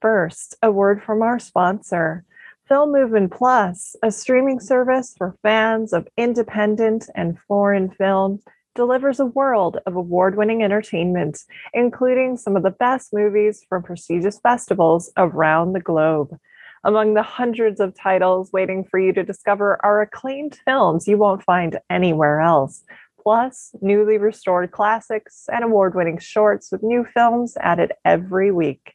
First, a word from our sponsor. Film Movement Plus, a streaming service for fans of independent and foreign film, delivers a world of award winning entertainment, including some of the best movies from prestigious festivals around the globe. Among the hundreds of titles waiting for you to discover are acclaimed films you won't find anywhere else, plus newly restored classics and award winning shorts with new films added every week.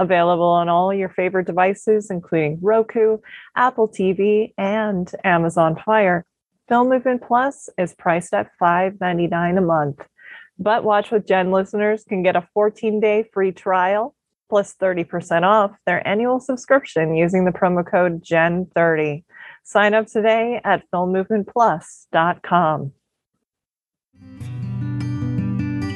Available on all your favorite devices, including Roku, Apple TV, and Amazon Fire. Film Movement Plus is priced at $5.99 a month. But Watch with Jen listeners can get a 14 day free trial plus 30% off their annual subscription using the promo code GEN30. Sign up today at filmmovementplus.com.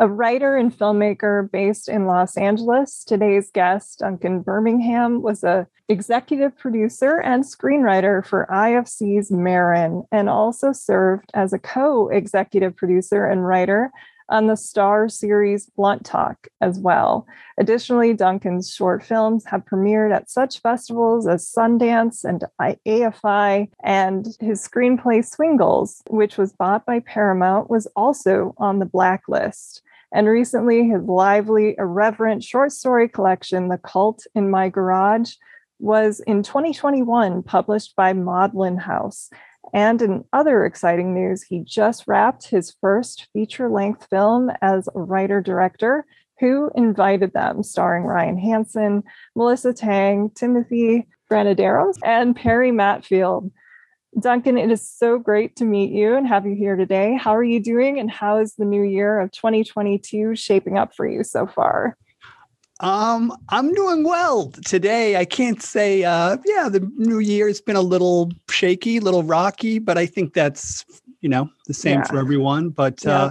A writer and filmmaker based in Los Angeles, today's guest, Duncan Birmingham, was a executive producer and screenwriter for IFC's Maron, and also served as a co-executive producer and writer on the Starz series Blunt Talk as well. Additionally, Duncan's short films have premiered at such festivals as Sundance and AFI, and his screenplay Swingles, which was bought by Paramount, was also on the Black List. And recently, his lively, irreverent short story collection, The Cult in My Garage, was in 2021 published by Maudlin House. And in other exciting news, he just wrapped his first feature length film as a writer director. Who invited them, starring Ryan Hansen, Melissa Tang, Timothy Granaderos, and Perry Mattfeld. Duncan, it is so great to meet you and have you here today. How are you doing, and how is the new year of 2022 shaping up for you so far? Um, I'm doing well today. I can't say, uh, yeah, the new year has been a little shaky, a little rocky, but I think that's, you know, the same yeah. for everyone. But yeah. uh,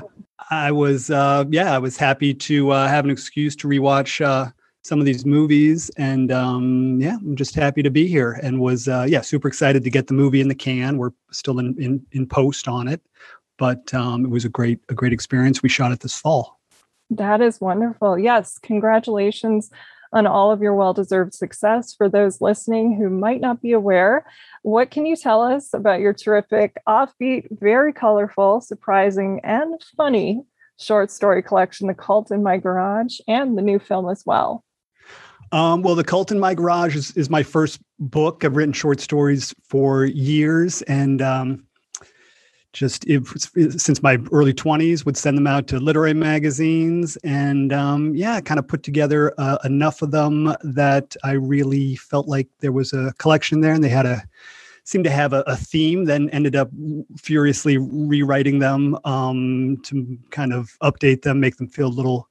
I was, uh, yeah, I was happy to uh, have an excuse to rewatch uh, some of these movies. And um, yeah, I'm just happy to be here and was, uh, yeah, super excited to get the movie in the can. We're still in, in, in post on it, but um, it was a great, a great experience. We shot it this fall. That is wonderful. Yes, congratulations on all of your well deserved success. For those listening who might not be aware, what can you tell us about your terrific, offbeat, very colorful, surprising, and funny short story collection, The Cult in My Garage, and the new film as well? Um, well, The Cult in My Garage is, is my first book. I've written short stories for years and um, just if, since my early 20s would send them out to literary magazines and um, yeah, kind of put together uh, enough of them that I really felt like there was a collection there and they had a seemed to have a, a theme then ended up furiously rewriting them um, to kind of update them make them feel a little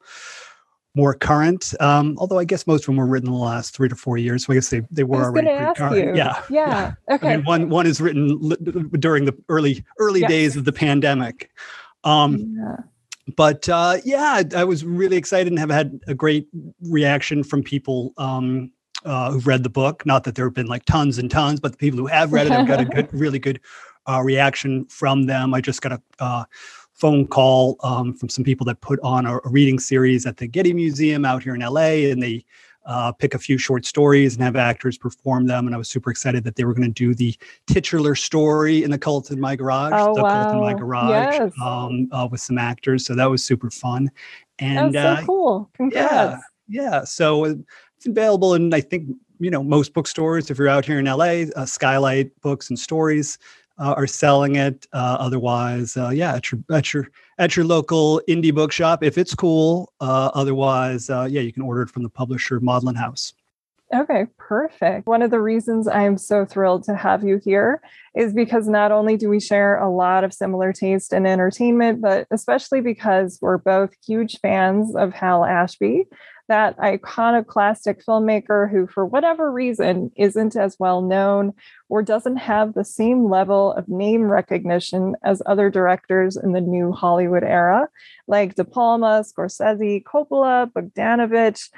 more current. Um, although I guess most of them were written in the last three to four years. So I guess they, they were already current. Yeah. Yeah. yeah. Okay. I mean, one one is written li- during the early early yes. days of the pandemic. Um, yeah. But uh, yeah, I was really excited and have had a great reaction from people um, uh, who've read the book. Not that there have been like tons and tons, but the people who have read it have got a good, really good uh, reaction from them. I just got a uh, phone call um, from some people that put on a, a, reading series at the Getty Museum out here in LA, and they uh, pick a few short stories and have actors perform them. And I was super excited that they were going to do the titular story in the Cult in My Garage, oh, the wow. Cult in My Garage, yes. um, uh, with some actors. So that was super fun. And so uh, cool. Congrats. Yeah, yeah. So it's available in I think you know most bookstores if you're out here in LA. Uh, Skylight Books and Stories uh, are selling it. Uh, otherwise, uh, yeah, at your at your at your local indie bookshop if it's cool. Uh, otherwise, uh, yeah, you can order it from the publisher Maudlin House. Okay, perfect. One of the reasons I am so thrilled to have you here is because not only do we share a lot of similar taste in entertainment, but especially because we're both huge fans of Hal Ashby, that iconoclastic filmmaker who, for whatever reason, isn't as well known or doesn't have the same level of name recognition as other directors in the new Hollywood era, like De Palma, Scorsese, Coppola, Bogdanovich.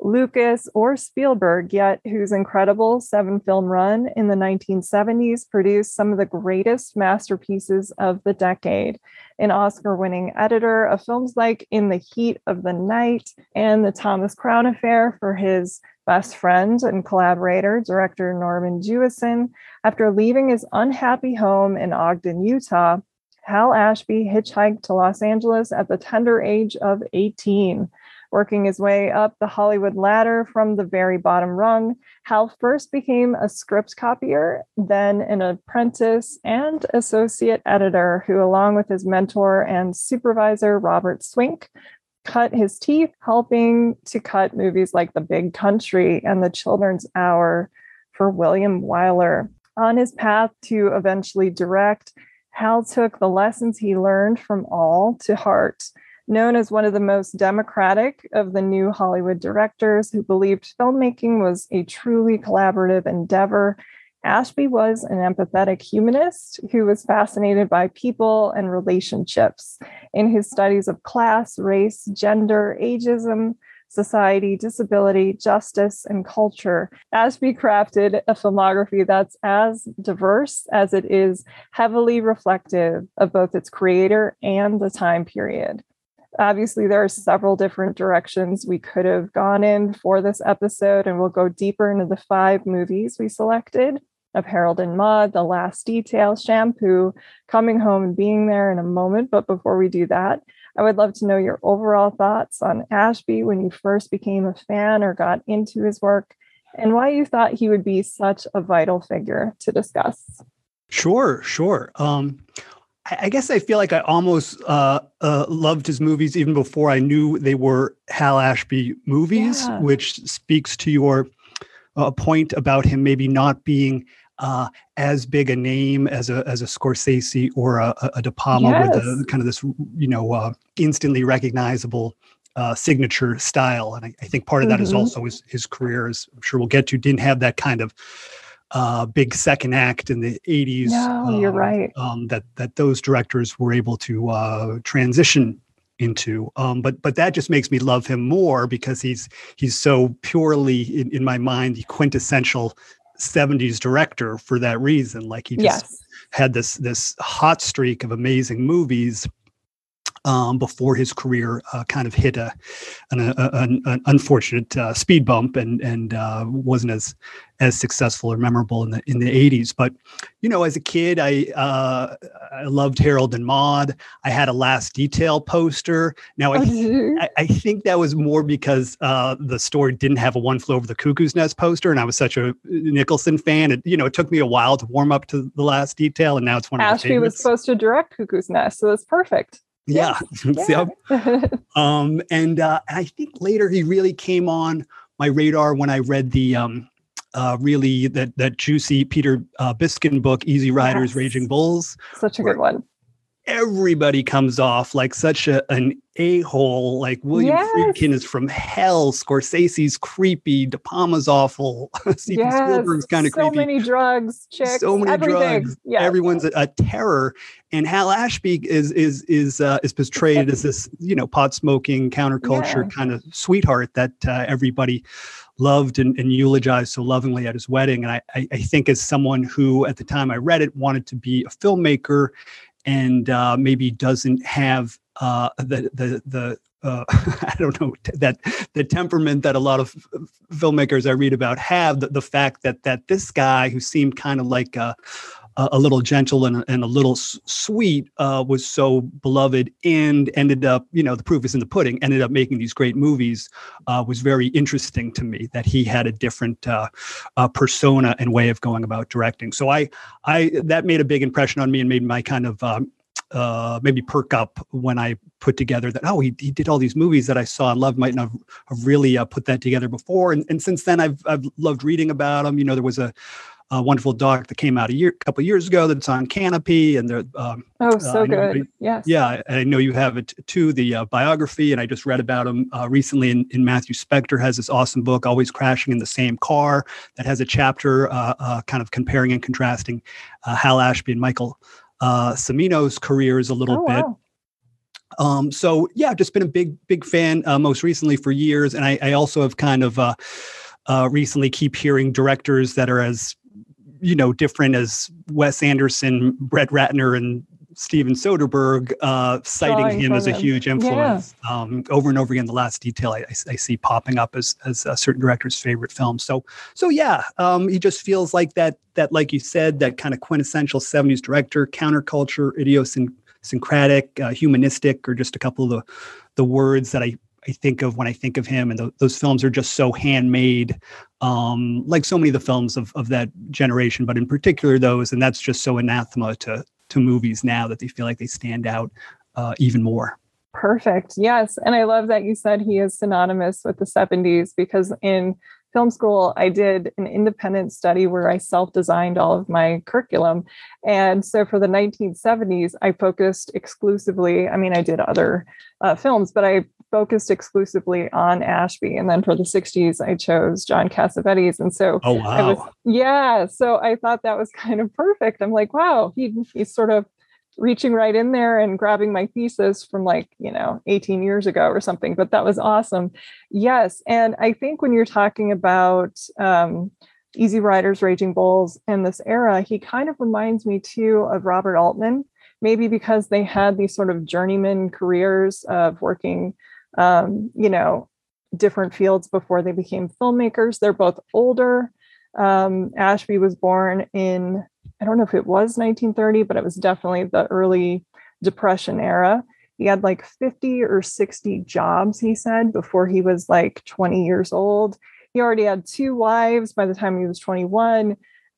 Lucas or Spielberg, yet whose incredible seven film run in the 1970s produced some of the greatest masterpieces of the decade. An Oscar winning editor of films like In the Heat of the Night and The Thomas Crown Affair for his best friend and collaborator, director Norman Jewison. After leaving his unhappy home in Ogden, Utah, Hal Ashby hitchhiked to Los Angeles at the tender age of 18 working his way up the Hollywood ladder from the very bottom rung. Hal first became a script copier, then an apprentice and associate editor, who, along with his mentor and supervisor, Robert Swink, cut his teeth helping to cut movies like The Big Country and The Children's Hour for William Wyler. On his path to eventually direct, Hal took the lessons he learned from all to heart known as one of the most democratic of the new Hollywood directors who believed filmmaking was a truly collaborative endeavor. Ashby was an empathetic humanist who was fascinated by people and relationships. In his studies of class, race, gender, ageism, society, disability, justice, and culture. Ashby crafted a filmography that's as diverse as it is heavily reflective of both its creator and the time period. Obviously, there are several different directions we could have gone in for this episode, and we'll go deeper into the five movies we selected of Harold and Maude, The Last Detail, Shampoo, Coming Home and Being There in a moment. But before we do that, I would love to know your overall thoughts on Ashby when you first became a fan or got into his work, and why you thought he would be such a vital figure to discuss. Sure, sure. Um, I guess I feel like I almost uh, uh, loved his movies even before I knew they were Hal Ashby movies, yeah. which speaks to your uh, point about him maybe not being uh, as big a name as a as a Scorsese or a, a De Palma yes. with a, kind of this you know uh, instantly recognizable uh, signature style. And I, I, think part of that mm-hmm. is also his his career, as I'm sure we'll get to, didn't have that kind of uh, big second act in the 80s. No, um, you're right. Um, that that those directors were able to uh, transition into. Um, but but that just makes me love him more because he's he's so purely in, in my mind the quintessential 70s director for that reason. Like he just yes. had this this hot streak of amazing movies um, before his career uh, kind of hit a an, a, an, an unfortunate uh, speed bump and and uh, wasn't as as successful or memorable in the in the 80s. But you know, as a kid, I uh, I loved Harold and Maude. I had a Last Detail poster. Now I I, I, think that was more because uh, the store didn't have a One Flew Over the Cuckoo's Nest poster, and I was such a Nicholson fan. It you know it took me a while to warm up to the Last Detail, and now it's one of Ashby was supposed to direct Cuckoo's Nest, so it's perfect. Yeah. yeah. um, and uh, I think later he really came on my radar when I read the um, uh, really that that juicy Peter uh, Biskind book, Easy Riders, yes. Raging Bulls. Such a good one everybody comes off like such a, an a-hole like william yes. friedkin is from hell scorsese's creepy de palma's awful steven yes. spielberg's kind of so creepy so many drugs chicks, so many everything. drugs yes. everyone's a, a, terror and hal ashby is is is uh, is portrayed as this you know pot smoking counterculture yeah. kind of sweetheart that uh, everybody loved and, and, eulogized so lovingly at his wedding and I, I i think as someone who at the time i read it wanted to be a filmmaker and uh, maybe doesn't have uh, the the the uh, I don't know that the temperament that a lot of filmmakers I read about have. The, the fact that that this guy who seemed kind of like a, a little gentle and, and a little sweet uh, was so beloved and ended up, you know, the proof is in the pudding, ended up making these great movies uh, was very interesting to me that he had a different uh, uh persona and way of going about directing. So I, I, that made a big impression on me and made my kind of, um, uh, maybe perk up when I put together that oh he, he did all these movies that I saw and loved might not have, have really uh, put that together before and, and since then I've I've loved reading about him you know there was a a wonderful doc that came out a year, couple years ago that's on Kanopy. and the um, oh, so uh, good, yes, yeah, I know you have it too, the uh, biography, and I just read about him uh, recently. In, in Matthew Specktor has this awesome book, "Always Crashing in the Same Car," that has a chapter uh, uh, kind of comparing and contrasting uh, Hal Ashby and Michael Cimino's careers a little oh, bit. Wow. Um, so yeah, just been a big, big fan most recently for years, and I, I also have kind of. Uh, recently keep hearing directors that are as you know, different as Wes Anderson, Brett Ratner, and Steven Soderbergh, uh, citing him as a him. huge influence yeah. um, over and over again. The Last Detail I, I see popping up as as a certain director's favorite film. So so yeah, um, he just feels like that that like you said that kind of quintessential '70s director, counterculture, idiosyncratic, uh, humanistic, or just a couple of the the words that I I think of when I think of him. And th- those films are just so handmade, um, like so many of the films of, of that generation, but in particular those. And that's just so anathema to, to movies now that they feel like they stand out uh, even more. Perfect. Yes. And I love that you said he is synonymous with the 70s because in film school, I did an independent study where I self designed all of my curriculum. And so for the 1970s, I focused exclusively, I mean, I did other uh, films, but I focused exclusively on Ashby. And then for the 60s, I chose John Cassavetes. And so, oh, wow. Was, yeah. So I thought that was kind of perfect. I'm like, wow, he, he's sort of reaching right in there and grabbing my thesis from like, you know, 18 years ago or something. But that was awesome. Yes. And I think when you're talking about, um, Easy Riders, Raging Bulls, and this era, he kind of reminds me too of Robert Altman, maybe because they had these sort of journeyman careers of working um, you know, different fields before they became filmmakers. They're both older. Um, Ashby was born in, I don't know if it was 1930, but it was definitely the early Depression era. He had like 50 or 60 jobs, he said, before he was like 20 years old. He already had two wives by the time he was 21.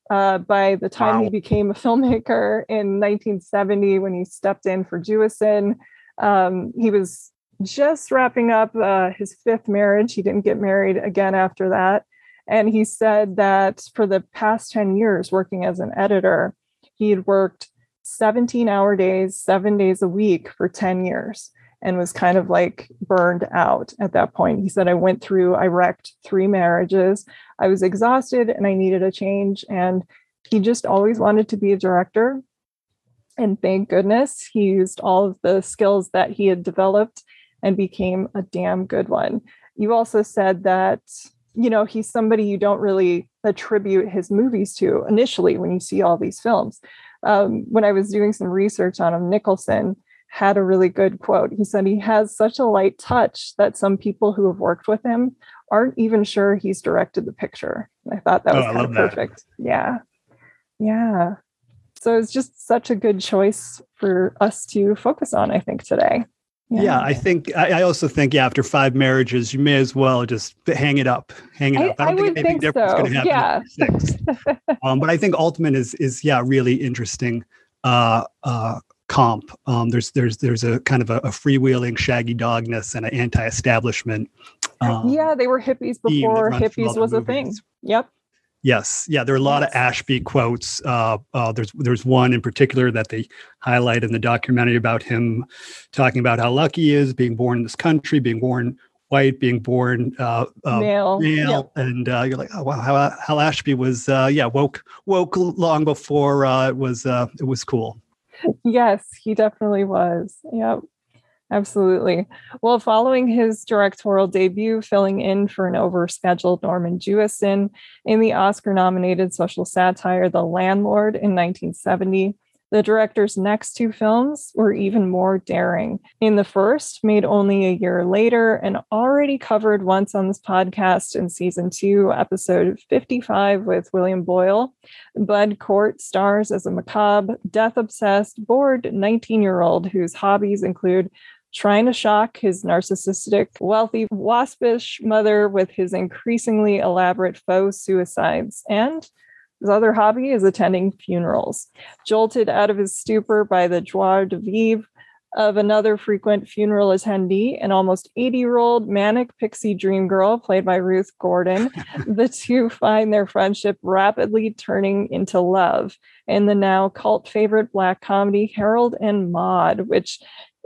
Uh, by the time wow. he became a filmmaker in 1970, when he stepped in for Jewison, um, he was just wrapping up uh, his fifth marriage. He didn't get married again after that. And he said that for the past 10 years, working as an editor, he had worked 17 hour days, seven days a week for 10 years and was kind of like burned out at that point. He said, I went through, I wrecked three marriages. I was exhausted and I needed a change. And he just always wanted to be a director. And thank goodness he used all of the skills that he had developed and became a damn good one. You also said that, you know, he's somebody you don't really attribute his movies to initially when you see all these films. Um, when I was doing some research on him, Nicholson had a really good quote. He said he has such a light touch that some people who have worked with him aren't even sure he's directed the picture. I thought that was oh, kind of perfect. That. Yeah. Yeah. So it's just such a good choice for us to focus on, I think, today. Yeah. yeah, I think I, also think yeah, after five marriages, you may as well just hang it up, hang it I, up. I don't I think anything different so. is going to happen. Yeah. Six. um, but I think Altman is is yeah really interesting uh, uh, comp. Um, there's there's there's a kind of a, a freewheeling shaggy dogness and an anti-establishment. Um, yeah, they were hippies before hippies was a thing. Yep. Yes, yeah, there are a lot yes. of Ashby quotes. Uh, uh, there's there's one in particular that they highlight in the documentary about him talking about how lucky he is being born in this country, being born white, being born uh, uh male, male, yep. and uh, you're like, oh wow, how Hal Ashby was uh, yeah woke woke long before it was it was cool. Yes, he definitely was. Yep. Absolutely. Well, following his directorial debut, filling in for an overscheduled Norman Jewison in the Oscar nominated social satire The Landlord in 1970, the director's next two films were even more daring. In the first, made only a year later and already covered once on this podcast in season two, episode 55 with William Boyle, Bud Cort stars as a macabre, death obsessed, bored 19 year old whose hobbies include trying to shock his narcissistic, wealthy, waspish mother with his increasingly elaborate faux suicides, and His other hobby is attending funerals. Jolted out of his stupor by the joie de vivre of another frequent funeral attendee, an almost 80 year old manic pixie dream girl played by Ruth Gordon. the two find their friendship rapidly turning into love in the now cult favorite black comedy Harold and Maude, which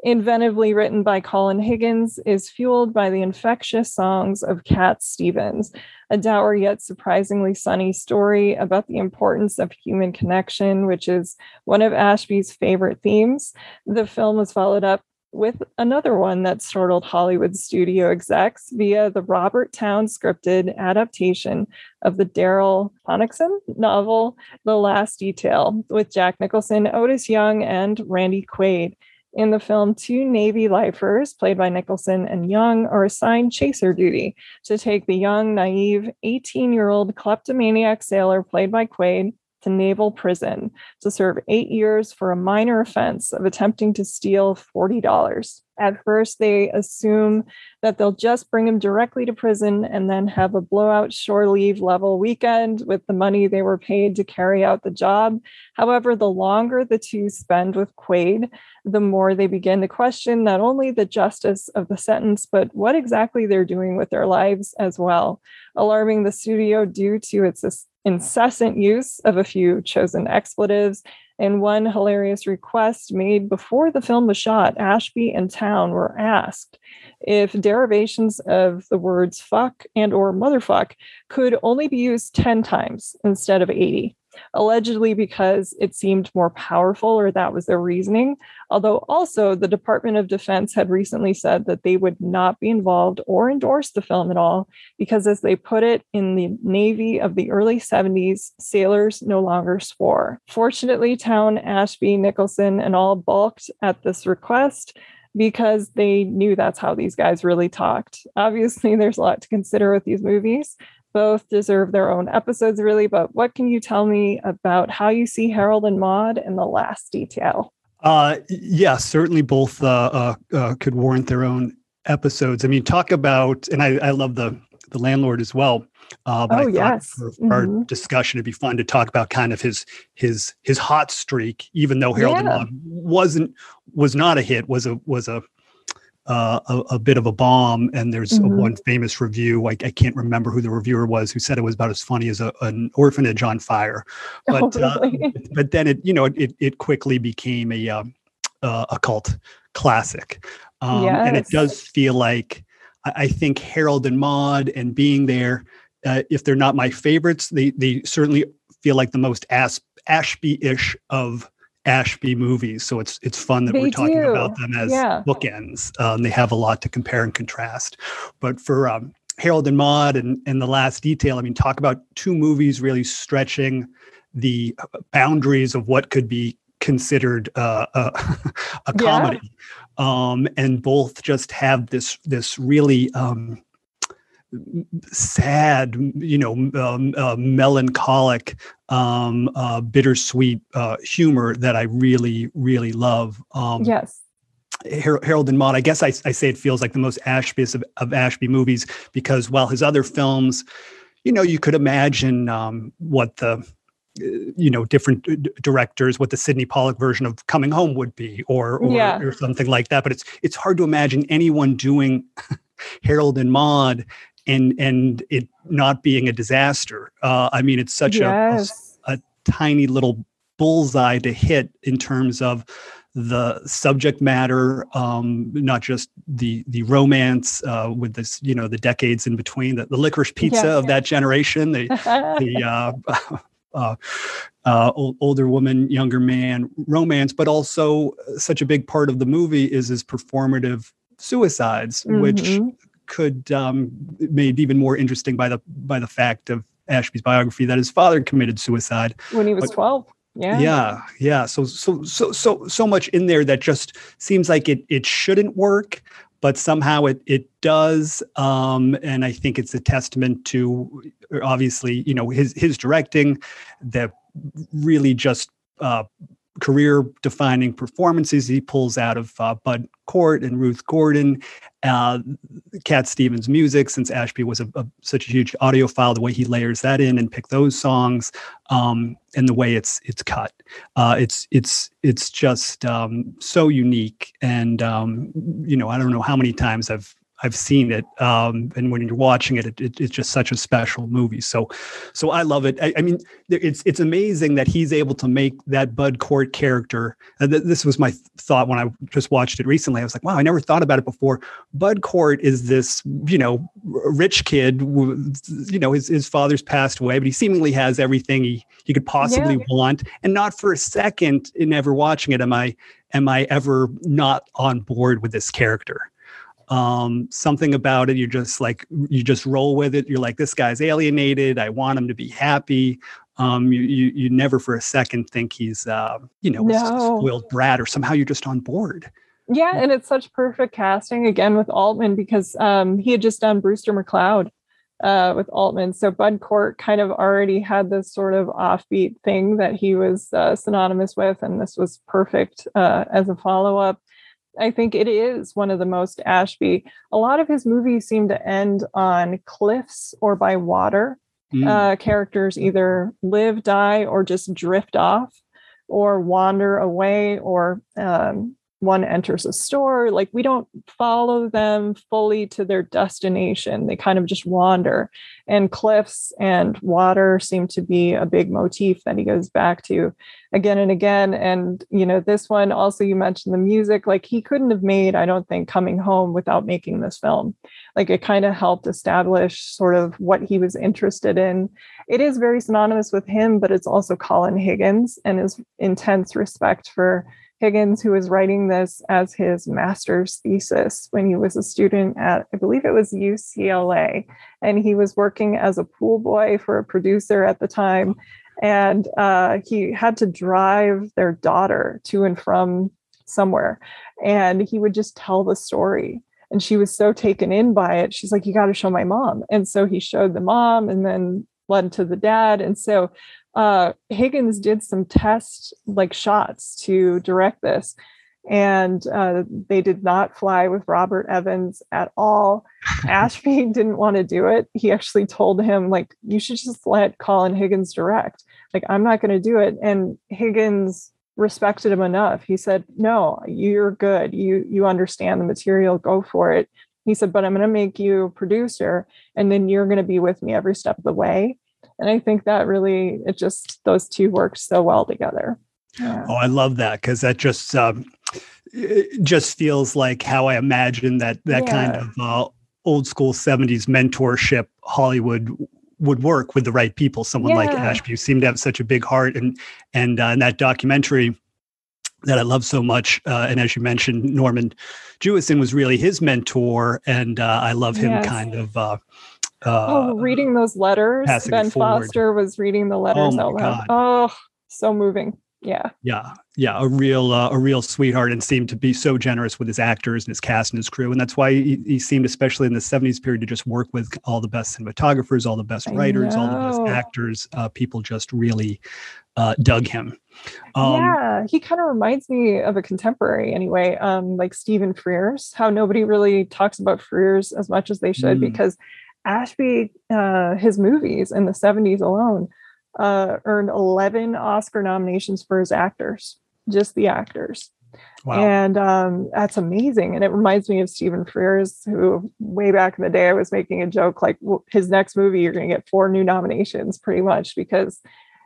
inventively written by Colin Higgins, is fueled by the infectious songs of Cat Stevens, a dour yet surprisingly sunny story about the importance of human connection, which is one of Ashby's favorite themes. The film was followed up with another one that startled Hollywood studio execs via the Robert Towne scripted adaptation of the Darryl Ponicsan novel, The Last Detail, with Jack Nicholson, Otis Young, and Randy Quaid. In the film, two Navy lifers, played by Nicholson and Young, are assigned chaser duty to take the young, naive 18 year old kleptomaniac sailor, played by Quaid, to naval prison to serve eight years for a minor offense of attempting to steal $40. At first, they assume that they'll just bring him directly to prison and then have a blowout shore leave level weekend with the money they were paid to carry out the job. However, the longer the two spend with Quaid, the more they begin to question not only the justice of the sentence, but what exactly they're doing with their lives as well, alarming the studio due to its incessant use of a few chosen expletives. And one hilarious request made before the film was shot, Ashby and Towne were asked if derivations of the words fuck and or motherfuck could only be used 10 times instead of 80 allegedly because it seemed more powerful, or that was their reasoning. Although, also, the Department of Defense had recently said that they would not be involved or endorse the film at all because, as they put it, in the Navy of the early 70s, sailors no longer swore. Fortunately, Towne, Ashby, Nicholson, and all balked at this request because they knew that's how these guys really talked. Obviously, there's a lot to consider with these movies, both deserve their own episodes, really. But what can you tell me about how you see Harold and Maude in the last detail? Uh, yeah, certainly both uh, uh, uh, could warrant their own episodes. I mean, talk about, and I, I love the the landlord as well. Uh, but oh, I yes. for, for mm-hmm. our discussion, it'd be fun to talk about kind of his his his hot streak, even though Harold yeah. and Maude wasn't was not a hit, was a was a uh, a, a, bit of a bomb. And there's mm-hmm. one famous review. I, I, can't remember who the reviewer was who said it was about as funny as a, an orphanage on fire. Oh, but oh, really? uh, but then it you know it it quickly became a um, uh, a cult classic, um, yes. and it does feel like I, I, think Harold and Maude and being there. Uh, if they're not my favorites, they they certainly feel like the most As- Ashby-ish of Ashby movies. So it's it's fun that they we're talking do. about them as yeah. bookends. Um, they have a lot to compare and contrast. But for um, Harold and Maude and, and The Last Detail, I mean, talk about two movies really stretching the boundaries of what could be considered uh, a, a comedy. Yeah. Um, and both just have this this really um, sad, you know, um, uh, melancholic, um, uh, bittersweet uh, humor that I really, really love. Um, yes. Harold and Maude, I guess I, I say it feels like the most Ashby of, of Ashby movies because while his other films, you know, you could imagine um, what the you know different directors what the Sidney Pollack version of Coming Home would be or or, yeah. or something like that but it's it's hard to imagine anyone doing Harold and Maude and and it not being a disaster. Uh, I mean, it's such yes. a, a, a tiny little bullseye to hit in terms of the subject matter, um, not just the the romance uh, with this, you know, the decades in between, the, the licorice pizza yeah, of yeah. that generation, the the uh, uh, uh, older woman, younger man romance, but also such a big part of the movie is his performative suicides, mm-hmm. which could um, made even more interesting by the by the fact of Ashby's biography that his father committed suicide when he was but, 12. Yeah. Yeah. Yeah. So so so so so much in there that just seems like it it shouldn't work, but somehow it it does. Um, and I think it's a testament to obviously, you know, his his directing that really just uh, career defining performances he pulls out of uh, Bud Cort and Ruth Gordon uh, Cat Stevens' music, since Ashby was a, a, such a huge audiophile, the way he layers that in and pick those songs, um, and the way it's it's cut, uh, it's it's it's just um, so unique. And um, you know, I don't know how many times I've I've seen it, um, and when you're watching it, it, it, it's just such a special movie. So, so I love it. I, I, mean, it's it's amazing that he's able to make that Bud Cort character. And th- this was my th- thought when I just watched it recently. I was like, wow, I never thought about it before. Bud Cort is this, you know, rich kid. You know, his his father's passed away, but he seemingly has everything he he could possibly yeah. want. And not for a second in ever watching it am I am I ever not on board with this character um, something about it. You're just like, you just roll with it. You're like, this guy's alienated. I want him to be happy. Um, you, you, you never for a second think he's, uh, you know, no. spoiled brat or somehow you're just on board. Yeah. And it's such perfect casting again with Altman because um, he had just done Brewster McCloud uh, with Altman. So Bud Cort kind of already had this sort of offbeat thing that he was uh, synonymous with. And this was perfect uh, as a follow up. I think it is one of the most Ashby. A lot of his movies seem to end on cliffs or by water. Mm. Uh, characters either live, die, or just drift off or wander away or um, one enters a store like we don't follow them fully to their destination. They kind of just wander. And cliffs and water seem to be a big motif that he goes back to again and again. And you know this one also you mentioned the music like he couldn't have made i don't think coming home without making this film. Like it kind of helped establish sort of what he was interested in. It is very synonymous with him but it's also colin higgins and his intense respect for Higgins, who was writing this as his master's thesis when he was a student at, I believe it was UCLA. And he was working as a pool boy for a producer at the time. And uh, he had to drive their daughter to and from somewhere. And he would just tell the story. And she was so taken in by it. She's like, You got to show my mom. And so he showed the mom and then led to the dad. And so uh, Higgins did some test like shots to direct this, and uh, they did not fly with Robert Evans at all. Ashby didn't want to do it. He actually told him like, "You should just let Colin Higgins direct. Like, I'm not going to do it." And Higgins respected him enough. He said, "No, you're good. You you understand the material. Go for it." He said, "But I'm going to make you a producer, and then you're going to be with me every step of the way." And i think that really it just those two work so well together yeah. oh i love that because that just um, just feels like how i imagine that that yeah. kind of uh, old school 70s mentorship hollywood would work with the right people someone yeah. like ashby seemed to have such a big heart and and uh, in that documentary that I love so much. Uh, and as you mentioned, Norman Jewison was really his mentor, and uh, I love him yes. kind of uh, uh, oh, reading those letters. Ben Foster was reading the letters oh out loud. Oh, so moving. Yeah. Yeah. Yeah. A real, uh, a real sweetheart and seemed to be so generous with his actors and his cast and his crew. And that's why he, he seemed, especially in the 70s period, to just work with all the best cinematographers, all the best writers, all the best actors. Uh, people just really uh, dug him. Um, yeah, he kind of reminds me of a contemporary anyway, um, like Stephen Frears, how nobody really talks about Frears as much as they should mm. because Ashby, uh, his movies in the 70s alone, uh, earned 11 Oscar nominations for his actors, just the actors. Wow. And um, that's amazing. And it reminds me of Stephen Frears, who way back in the day, I was making a joke like his next movie, you're going to get four new nominations pretty much because,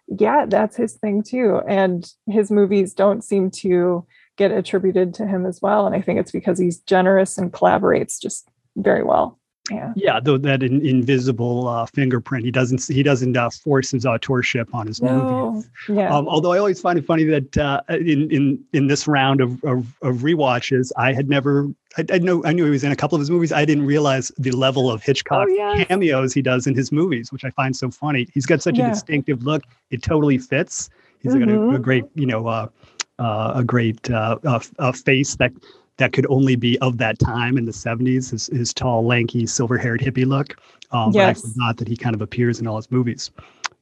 yeah, that's his thing too. And his movies don't seem to get attributed to him as well. And I think it's because he's generous and collaborates just very well yeah yeah though that in, invisible uh, fingerprint he doesn't he doesn't uh, force his authorship on his no. movies yeah um, although i always find it funny that uh, in in in this round of of, of rewatches i had never I, I know I knew he was in a couple of his movies. I didn't realize the level of Hitchcock oh, yes. cameos he does in his movies, which I find so funny. He's got such yeah. a distinctive look; it totally fits. He's mm-hmm. got a, a, mm-hmm. great, you know, uh, uh, a great uh, a face that that could only be of that time in the 70s, his, his tall, lanky, silver haired hippie look. Um, yes. But I forgot that he kind of appears in all his movies.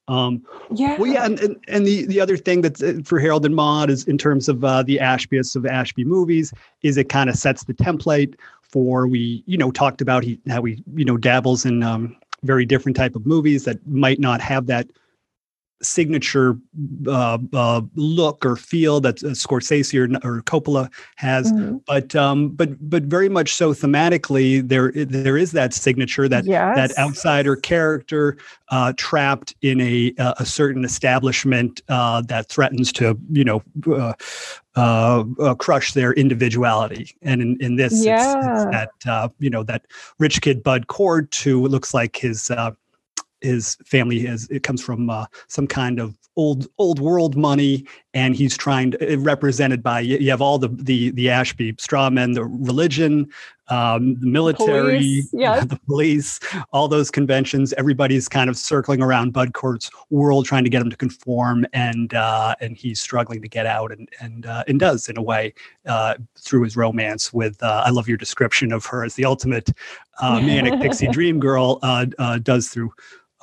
Um, yeah. Well, yeah, and, and, and the the other thing that's uh, for Harold and Maude is in terms of uh, the Ashby's of Ashby movies is it kind of sets the template for we you know talked about he how he you know dabbles in um, very different type of movies that might not have that signature uh, uh, look or feel that uh, Scorsese or, or Coppola has, mm-hmm. but um, but but very much so thematically there there is that signature that yes. that outsider character uh, trapped in a a certain establishment uh, that threatens to you know. Uh, crush their individuality, and in, in this, yeah. it's, it's that you know that rich kid Bud Cort, who looks like his his family has it comes from uh, some kind of old old world money and he's trying to uh, represented by you have all the the the ashby straw men the religion um, the military police, yeah. the police all those conventions everybody's kind of circling around bud cort's world trying to get him to conform and uh, and he's struggling to get out and and uh, and does in a way uh, through his romance with uh, i love your description of her as the ultimate uh, manic pixie dream girl does through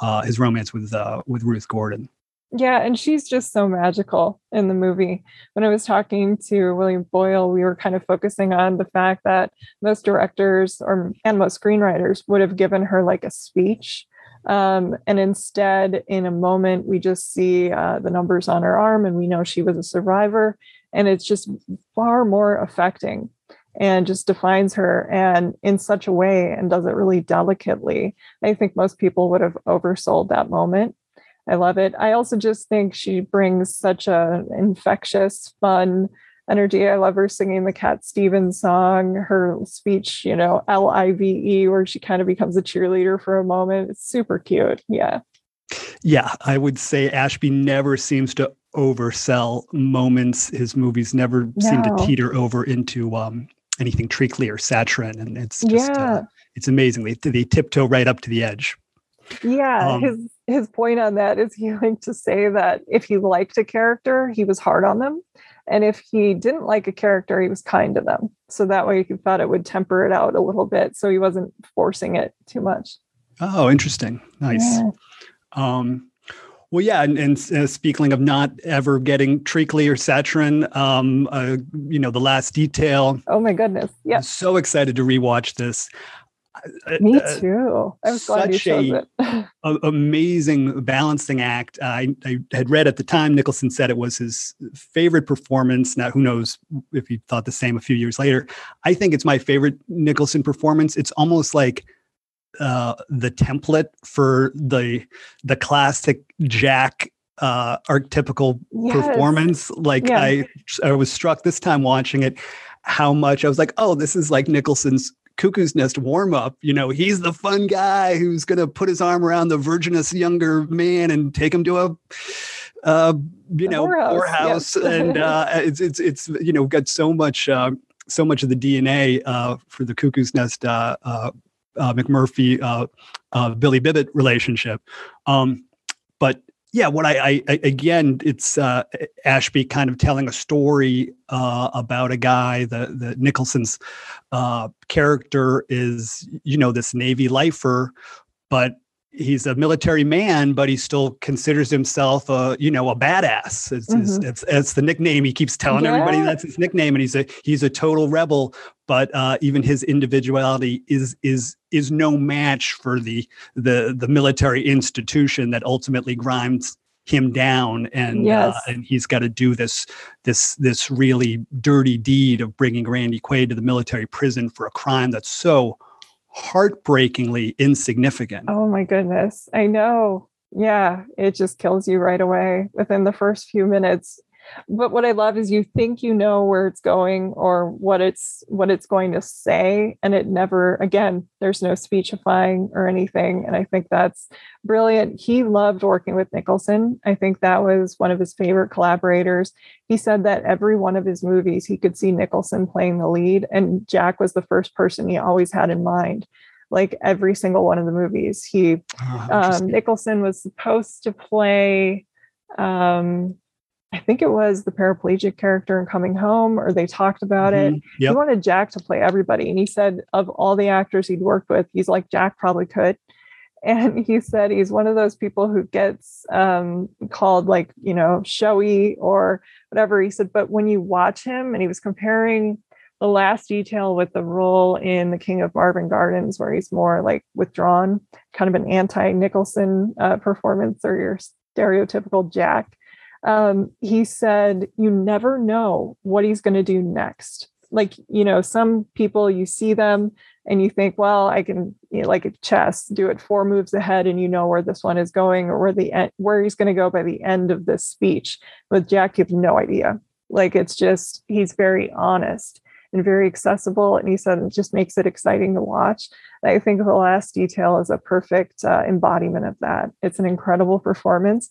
uh, his romance with uh, with Ruth Gordon. Yeah, and she's just so magical in the movie. When I was talking to William Boyle, we were kind of focusing on the fact that most directors or and most screenwriters would have given her like a speech. Um, and instead, in a moment, we just see uh, the numbers on her arm and we know she was a survivor. And it's just far more affecting and just defines her and in such a way and does it really delicately. I think most people would have oversold that moment. I love it. I also just think she brings such a infectious, fun energy. I love her singing the Cat Stevens song, her speech, you know, L I V E, where she kind of becomes a cheerleader for a moment. It's super cute. Yeah. Yeah, I would say Ashby never seems to oversell moments. His movies never no. seem to teeter over into um, anything treacly or saccharine, and it's just uh, yeah. uh, it's amazingly they tiptoe right up to the edge. Yeah, um, his his point on that is he liked to say that if he liked a character, he was hard on them, and if he didn't like a character, he was kind to them. So that way, he thought it would temper it out a little bit, so he wasn't forcing it too much. Oh, interesting. Nice. Yeah. Um, well, yeah, and, and uh, speaking of not ever getting treacly or saccharine, um, uh, you know, the last detail. Oh my goodness! Yeah, so excited to rewatch this. Me uh, too. I was glad you chose a, it. a, amazing balancing act. I, I had read at the time Nicholson said it was his favorite performance. Now, who knows if he thought the same a few years later? I think it's my favorite Nicholson performance. It's almost like uh, the template for the the classic Jack uh, archetypical yes. performance. Like yeah. I, I was struck this time watching it, how much I was like, oh, this is like Nicholson's Cuckoo's Nest warm up. You know, he's the fun guy who's going to put his arm around the virginous younger man and take him to a, uh, you know, poorhouse. Yes. and uh, it's it's it's you know got so much uh, so much of the DNA uh, for the Cuckoo's Nest uh, uh, uh, McMurphy uh, uh, Billy Bibbit relationship. Um, but yeah, what I, I, I again, it's uh, Ashby kind of telling a story about a guy. The the Nicholson's character is you know this Navy lifer, but he's a military man, but he still considers himself a you know a badass. It's mm-hmm. it's, it's, the nickname he keeps telling yeah. everybody that's his nickname, and he's a he's a total rebel. But uh, even his individuality is is is no match for the the the military institution that ultimately grinds him down and uh, yes. uh, and he's got to do this this this really dirty deed of bringing Randy Quaid to the military prison for a crime that's so heartbreakingly insignificant. Oh my goodness. I know. Yeah, it just kills you right away within the first few minutes but what i love is you think you know where it's going or what it's what it's going to say and it never again there's no speechifying or anything and i think that's brilliant. He loved working with nicholson. I think that was one of his favorite collaborators. He said that every one of his movies he could see nicholson playing the lead and jack was the first person he always had in mind. Like every single one of the movies he oh, um, nicholson was supposed to play um, I think it was the paraplegic character in Coming Home, or they talked about mm-hmm. it. Yep. He wanted Jack to play everybody. And he said, of all the actors he'd worked with, he's like, Jack probably could. and he said he's one of those people who gets um, called like you know showy or whatever he said but when you watch him and he was comparing the last detail with the role in the king of marvin gardens where he's more like withdrawn kind of an anti-nicholson uh, performance or your stereotypical jack um, he said you never know what he's going to do next like you know some people you see them and you think, well, I can, you know, like chess, do it four moves ahead, and you know where this one is going or where the where he's going to go by the end of this speech. With Jack, you have no idea. Like it's just he's very honest and very accessible, and he said it just makes it exciting to watch. I think the last detail is a perfect uh, embodiment of that. It's an incredible performance.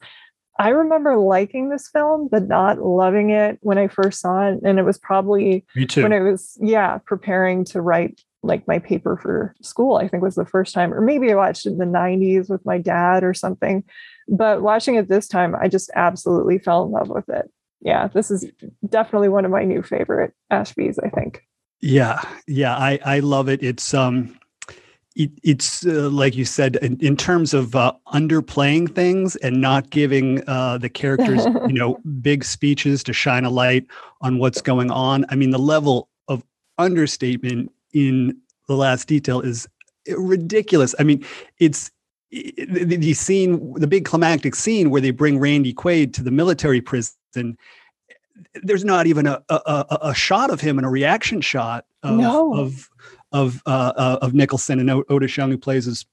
I remember liking this film, but not loving it when I first saw it. And it was probably when I was, yeah, preparing to write like my paper for school, I think was the first time, or maybe I watched it in the 90s with my dad or something. But watching it this time, I just absolutely fell in love with it. Yeah, this is definitely one of my new favorite Ashbys, I think. Yeah, yeah, I I love it. It's um it, it's uh, like you said in, in terms of uh, underplaying things and not giving uh, the characters you know big speeches to shine a light on what's going on i mean the level of understatement in the last detail is ridiculous. I mean, it's the, the scene, the big climactic scene where they bring Randy Quaid to the military prison. There's not even a, a, a shot of him and a reaction shot of no. of of, uh, uh, of Nicholson and Otis Young who plays his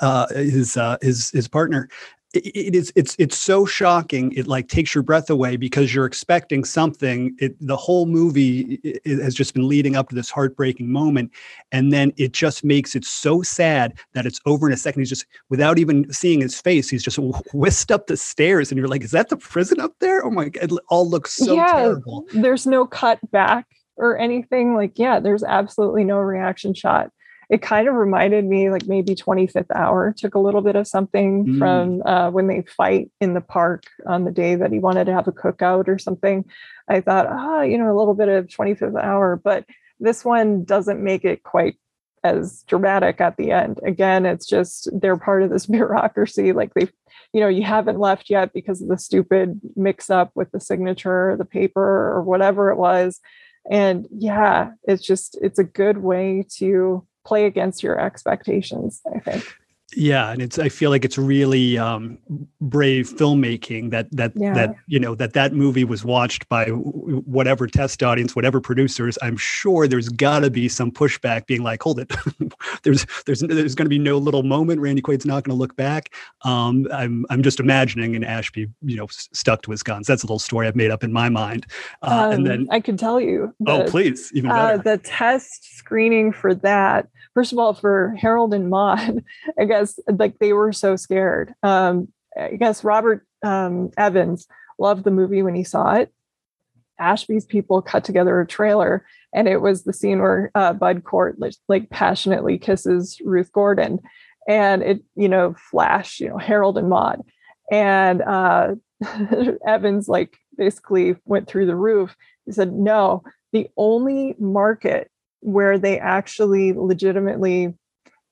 uh, his uh, his his partner. It is it's it's so shocking. It like takes your breath away because you're expecting something. It the whole movie it, it has just been leading up to this heartbreaking moment. And then it just makes it so sad that it's over in a second. He's just without even seeing his face he's just whisked up the stairs and you're like is that the prison up there? Oh my god. It all looks so yeah, terrible. There's no cut back or anything like yeah there's absolutely no reaction shot. It kind of reminded me like maybe 25th hour took a little bit of something mm. from uh, when they fight in the park on the day that he wanted to have a cookout or something. I thought ah oh, you know a little bit of 25th hour but this one doesn't make it quite as dramatic at the end. Again it's just they're part of this bureaucracy like they you know you haven't left yet because of the stupid mix up with the signature the paper or whatever it was and yeah it's just it's a good way to play against your expectations i think yeah and it's i feel like it's really um, brave filmmaking that that yeah. that you know that that movie was watched by whatever test audience whatever producers. I'm sure there's got to be some pushback being like hold it. There's there's there's going to be no little moment. Randy quaid's not going to look back. Um, i'm i'm just imagining an ashby you know stuck to his guns. That's a little story i've made up in my mind. Uh, um, and then i can tell you oh please. Even uh, the test screening for that first of all for harold and maude i like they were so scared. Um, i guess robert um, evans loved the movie when he saw it. Ashby's people cut together a trailer and it was the scene where uh, bud Cort like passionately kisses ruth gordon and it you know flash you know harold and maude. And uh, evans like basically went through the roof. He said no the only market where they actually legitimately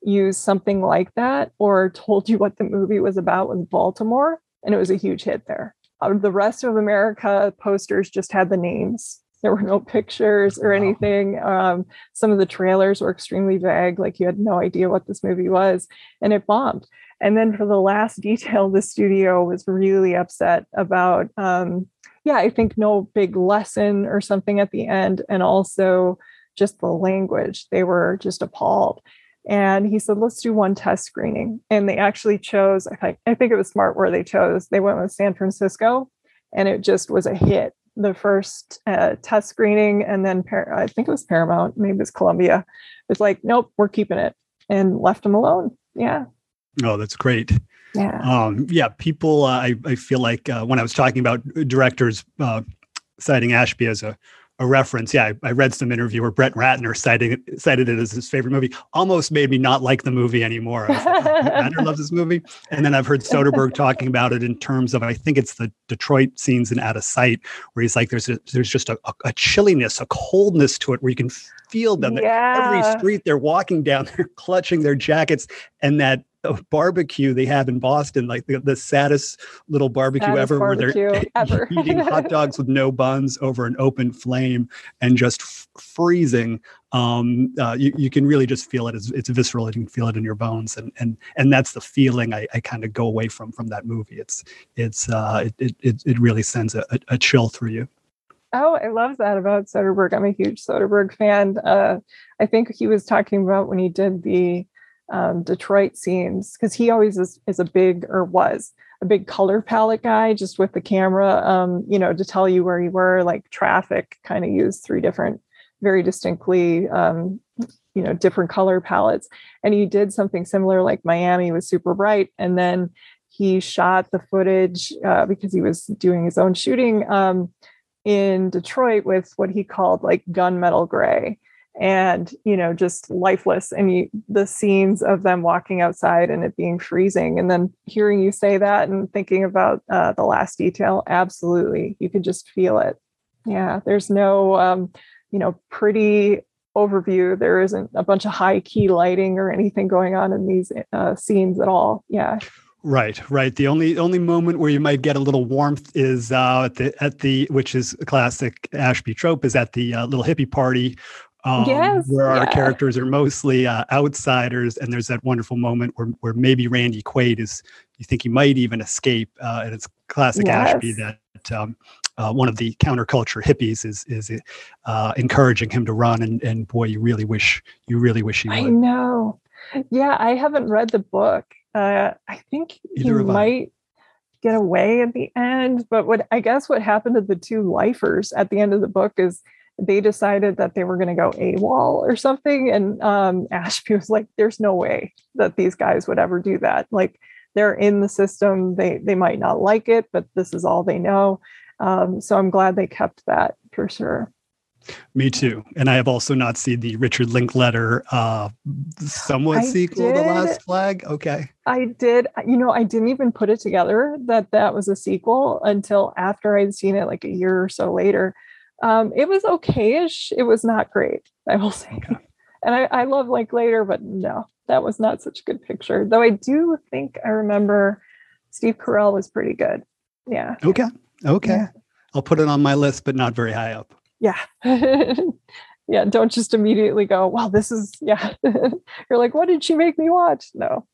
use something like that or told you what the movie was about was Baltimore, and it was a huge hit there. Out of the rest of America, posters just had the names. There were no pictures or anything. Um, some of the trailers were extremely vague, like you had no idea what this movie was, and it bombed. And then for the last detail, the studio was really upset about, um, yeah, I think no big lesson or something at the end, and also just the language. They were just appalled. And he said, let's do one test screening. And they actually chose, I think, I think it was smart where they chose. They went with San Francisco and it just was a hit. The first uh, test screening, and then Par- I think it was Paramount, maybe it was Columbia. It's like, nope, we're keeping it and left them alone. Yeah. Oh, that's great. Yeah. Um, yeah. People, uh, I, I feel like uh, when I was talking about directors uh, citing Ashby as a a reference. Yeah, I, I, read some interview where Brett Ratner cited cited it as his favorite movie. Almost made me not like the movie anymore. Like, oh, Ratner loves this movie, and then I've heard Soderbergh talking about it in terms of I think it's the Detroit scenes in Out of Sight, where he's like, there's a, there's just a, a, chilliness, a coldness to it, where you can feel them. Yeah. Every street they're walking down, they're clutching their jackets, and that barbecue they have in Boston, like the, the saddest little barbecue Saddest ever, where they're ever. eating hot dogs with no buns over an open flame and just f- freezing. Um, uh, you, you can really just feel it. It's, it's visceral. You can feel it in your bones, and and and that's the feeling I, I kind of go away from from that movie. It's it's uh, it it it really sends a, a, a chill through you. Oh, I love that about Soderbergh. I'm a huge Soderbergh fan. Uh, I think he was talking about when he did the um, Detroit scenes because he always is, is a big or was a big color palette guy just with the camera, um, you know, to tell you where you were, like traffic kind of used three different, very distinctly, um, you know, different color palettes. And he did something similar, like Miami was super bright. And then he shot the footage uh, because he was doing his own shooting um, in Detroit with what he called like gunmetal gray and you know just lifeless and you, the scenes of them walking outside and it being freezing and then hearing you say that and thinking about uh, the last detail absolutely you can just feel it yeah there's no um, you know pretty overview there isn't a bunch of high key lighting or anything going on in these uh, scenes at all yeah Right, right. The only only moment where you might get a little warmth is uh, at the at the which is a classic Ashby trope is at the uh, little hippie party um, yes, where our yeah. characters are mostly uh, outsiders, and there's that wonderful moment where where maybe Randy Quaid is you think he might even escape, uh, and it's classic Yes. Ashby that um, uh, one of the counterculture hippies is is uh, encouraging him to run, and and boy, you really wish you really wish he would. I know. Yeah, I haven't read the book. Uh, I think he Either I. might get away at the end, but what I guess what happened to the two lifers at the end of the book is they decided that they were going to go AWOL or something, and um, Ashby was like, "There's no way that these guys would ever do that. Like, they're in the system. They they might not like it, but this is all they know." Um, so I'm glad they kept that for sure. Me too. And I have also not seen the Richard Linklater uh, somewhat I sequel, The did. Last Flag. Okay. I did, you know, I didn't even put it together that that was a sequel until after I'd seen it like a year or so later. Um, it was okayish. It was not great, I will say. Okay. And I, I love like later, but no, that was not such a good picture. Though I do think I remember Steve Carell was pretty good. Yeah. Okay. Okay. Yeah. I'll put it on my list, but not very high up. Yeah. yeah. Don't just immediately go, wow, this is, yeah. You're like, what did she make me watch? No.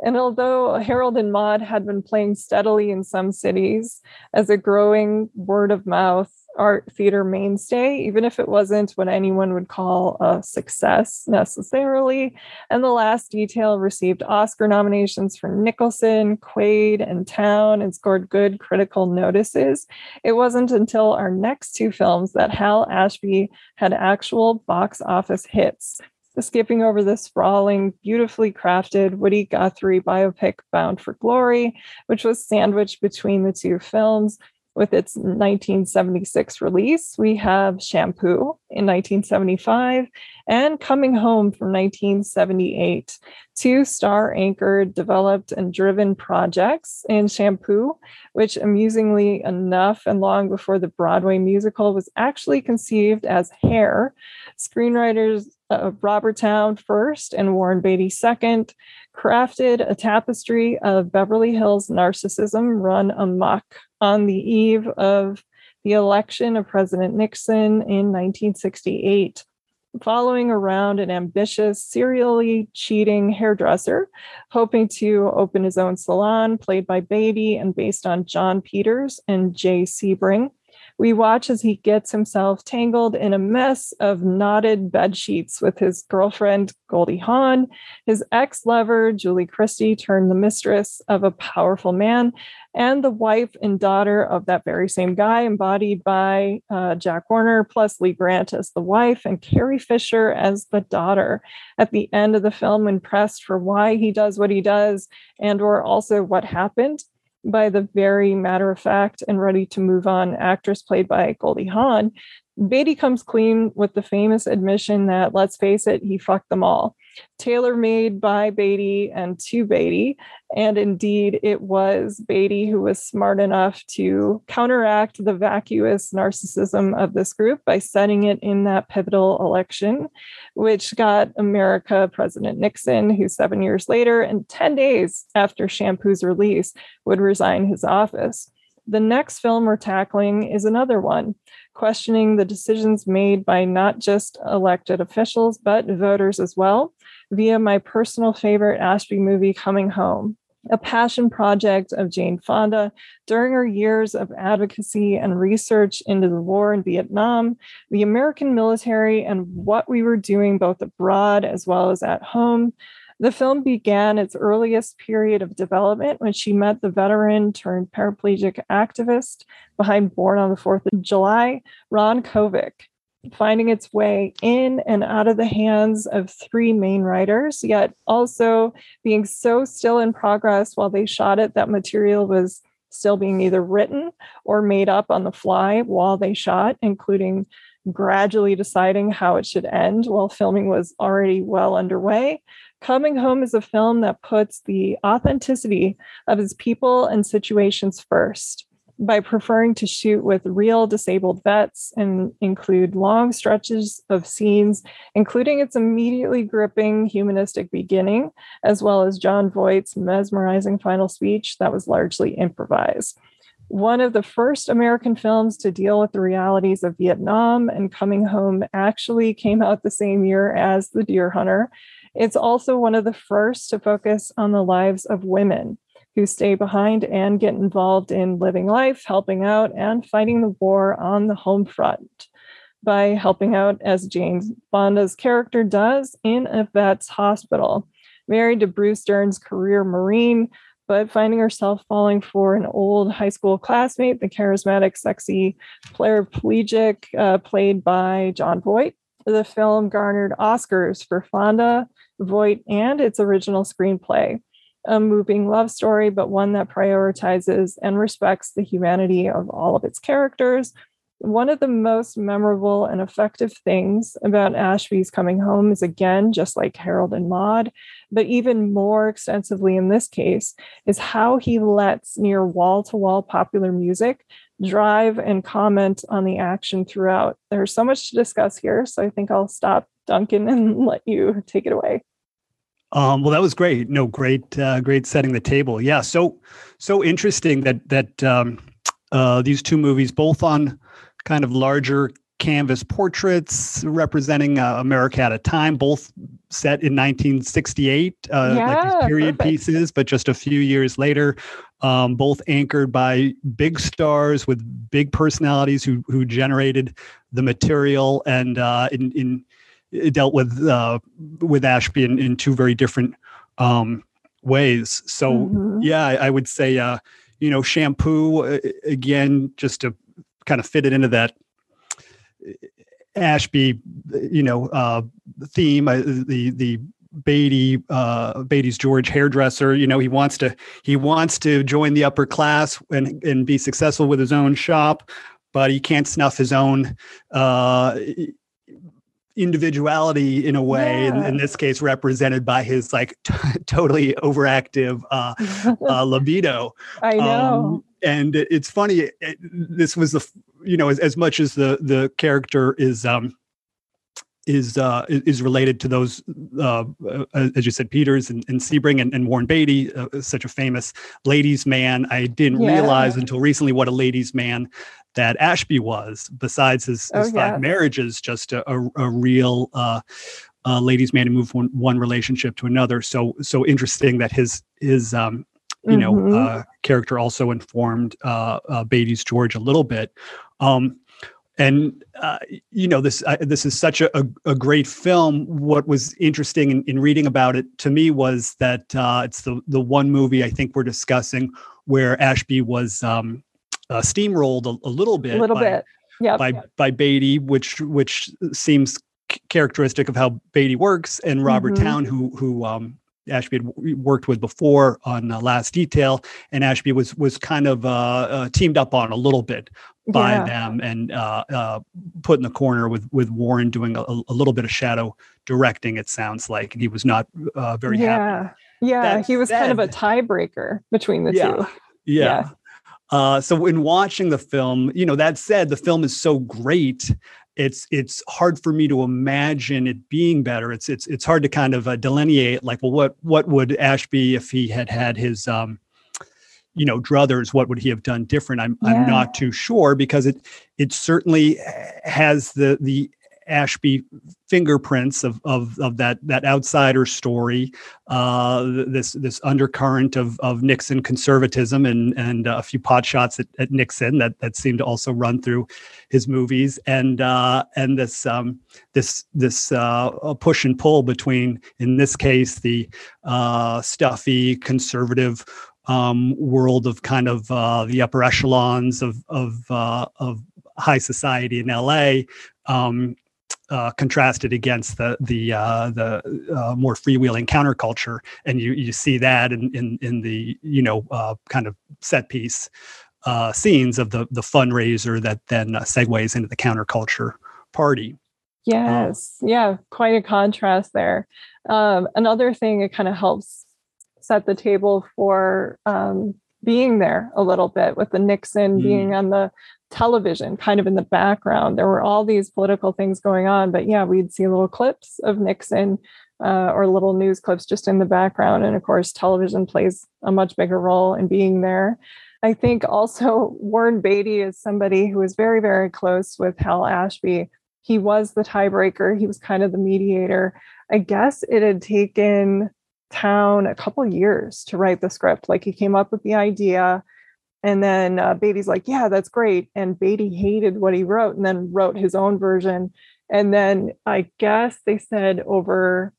And although Harold and Maude had been playing steadily in some cities as a growing word of mouth art theater mainstay, even if it wasn't what anyone would call a success necessarily, and The Last Detail received Oscar nominations for Nicholson, Quaid, and Towne and scored good critical notices. It wasn't until our next two films that Hal Ashby had actual box office hits. Skipping over the sprawling, beautifully crafted Woody Guthrie biopic Bound for Glory, which was sandwiched between the two films. With its 1976 release, we have Shampoo in 1975 and Coming Home from 1978, two star anchored, developed, and driven projects in Shampoo, which amusingly enough, and long before the Broadway musical was actually conceived as Hair, screenwriters uh, Robert Towne first and Warren Beatty second crafted a tapestry of Beverly Hills narcissism run amok on the eve of the election of President Nixon in 1968. Following around an ambitious, serially cheating hairdresser, hoping to open his own salon, played by Beatty and based on Jon Peters and Jay Sebring. We watch as he gets himself tangled in a mess of knotted bed sheets with his girlfriend, Goldie Hawn, his ex lover, Julie Christie, turned the mistress of a powerful man, and the wife and daughter of that very same guy, embodied by uh, Jack Warden, plus Lee Grant as the wife and Carrie Fisher as the daughter. At the end of the film, when pressed for why he does what he does and or also what happened, by the very matter of fact and ready to move on actress played by Goldie Hawn, Beatty comes clean with the famous admission that, let's face it, he fucked them all. Tailor made by Beatty and to Beatty. And indeed, it was Beatty who was smart enough to counteract the vacuous narcissism of this group by setting it in that pivotal election, which got America President Nixon, who seven years later and 10 days after Shampoo's release would resign his office. The next film we're tackling is another one, questioning the decisions made by not just elected officials, but voters as well, via my personal favorite Ashby movie, Coming Home, a passion project of Jane Fonda during her years of advocacy and research into the war in Vietnam, the American military, and what we were doing both abroad as well as at home the film began its earliest period of development when she met the veteran turned paraplegic activist behind Born on the 4th of July, Ron Kovic, finding its way in and out of the hands of three main writers, yet also being so still in progress while they shot it that material was still being either written or made up on the fly while they shot, including gradually deciding how it should end while filming was already well underway. Coming Home is a film that puts the authenticity of its people and situations first by preferring to shoot with real disabled vets and include long stretches of scenes, including its immediately gripping humanistic beginning, as well as Jon Voight's mesmerizing final speech that was largely improvised one of the first American films to deal with the realities of Vietnam and coming home actually came out the same year as The Deer Hunter. It's also one of the first to focus on the lives of women who stay behind and get involved in living life, helping out, and fighting the war on the home front by helping out, as Jane Fonda's character does, in a vet's hospital. Married to Bruce Dern's career Marine, but finding herself falling for an old high school classmate, the charismatic, sexy paraplegic uh, played by Jon Voight. The film garnered Oscars for Fonda, Voight, and its original screenplay. A moving love story, but one that prioritizes and respects the humanity of all of its characters one of the most memorable and effective things about Ashby's coming home is again, just like Harold and Maude, but even more extensively in this case, is how he lets near wall to wall popular music drive and comment on the action throughout. There's so much to discuss here, so I think I'll stop, Duncan, and let you take it away. Um, well, that was great. No, great, uh, great setting the table. Yeah, so so interesting that that um, uh, these two movies, both on kind of larger canvas portraits representing uh, America at a time, both set in 1968, uh, yeah, like these period perfect. pieces, but just a few years later, um, both anchored by big stars with big personalities who who generated the material and uh, in, in dealt with uh, with Ashby in, in two very different um, ways. So mm-hmm. yeah, I, I, would say uh, you know shampoo uh, again just to kind of fit it into that Ashby, you know, uh, theme. Uh, the the Beatty, uh, Beatty's George hairdresser. You know, he wants to he wants to join the upper class and and be successful with his own shop, but he can't snuff his own uh, individuality in a way. Yeah. In, in, this case, represented by his like t- totally overactive uh, uh, libido. I know. Um, and it's funny. It, this was the you know as, as much as the the character is um is uh is related to those uh, uh as you said Peters and, and Sebring and, and Warren Beatty uh, such a famous ladies man I didn't yeah. realize until recently what a ladies man that Ashby was besides his, his oh, five yeah. marriages just a, a, a real uh, uh, ladies man to move one, one relationship to another so so interesting that his his um you mm-hmm. know, uh, character also informed uh, uh, Beatty's George a little bit. Um, and uh, you know this uh, this is such a, a, a, great film. What was interesting in, in, reading about it to me was that uh, it's the the one movie I think we're discussing where Ashby was um, uh, steamrolled a, a, little bit, a little by, bit, yeah, by by Beatty, which which seems characteristic of how Beatty works, and Robert mm-hmm. Towne, who who um, Ashby had worked with before on uh, Last Detail, and Ashby was was kind of uh, uh, teamed up on a little bit by yeah. them and uh, uh, put in the corner with with Warren doing a, a, little bit of shadow directing. It sounds like, and he was not uh, very yeah. happy. Yeah, that he was said, kind of a tiebreaker between the yeah, two. Yeah. Uh, so in watching the film, you know, that said, the film is so great. It's it's hard for me to imagine it being better. It's it's it's hard to kind of uh, delineate like, well, what what would Ashby if he had had his um, you know druthers what would he have done different i'm yeah. i'm not too sure because it it certainly has the the Ashby fingerprints of of of that that outsider story, uh, this this undercurrent of of Nixon conservatism and and a few pot shots at, at Nixon that that seem to also run through his movies. And uh, and this um, this this uh, push and pull between in this case the uh, stuffy conservative um, world of kind of uh, the upper echelons of of uh, of high society in LA, um, uh, contrasted against the the uh, the uh, more freewheeling counterculture, and you you see that in in, in the you know uh, kind of set piece uh, scenes of the the fundraiser that then uh, segues into the counterculture party. Yes, yeah, quite a contrast there. Um, another thing it kind of helps set the table for um, being there a little bit with the Nixon mm. being on the television kind of in the background. There were all these political things going on, but yeah, we'd see little clips of Nixon uh, or little news clips just in the background. And of course, television plays a much bigger role in being there. I think also Warren Beatty is somebody who is very, very close with Hal Ashby. He was the tiebreaker, he was kind of the mediator. I guess it had taken Towne a couple years to write the script. Like he came up with the idea, and then uh, Beatty's like, "Yeah, that's great." And Beatty hated what he wrote, and then wrote his own version. And then I guess they said over,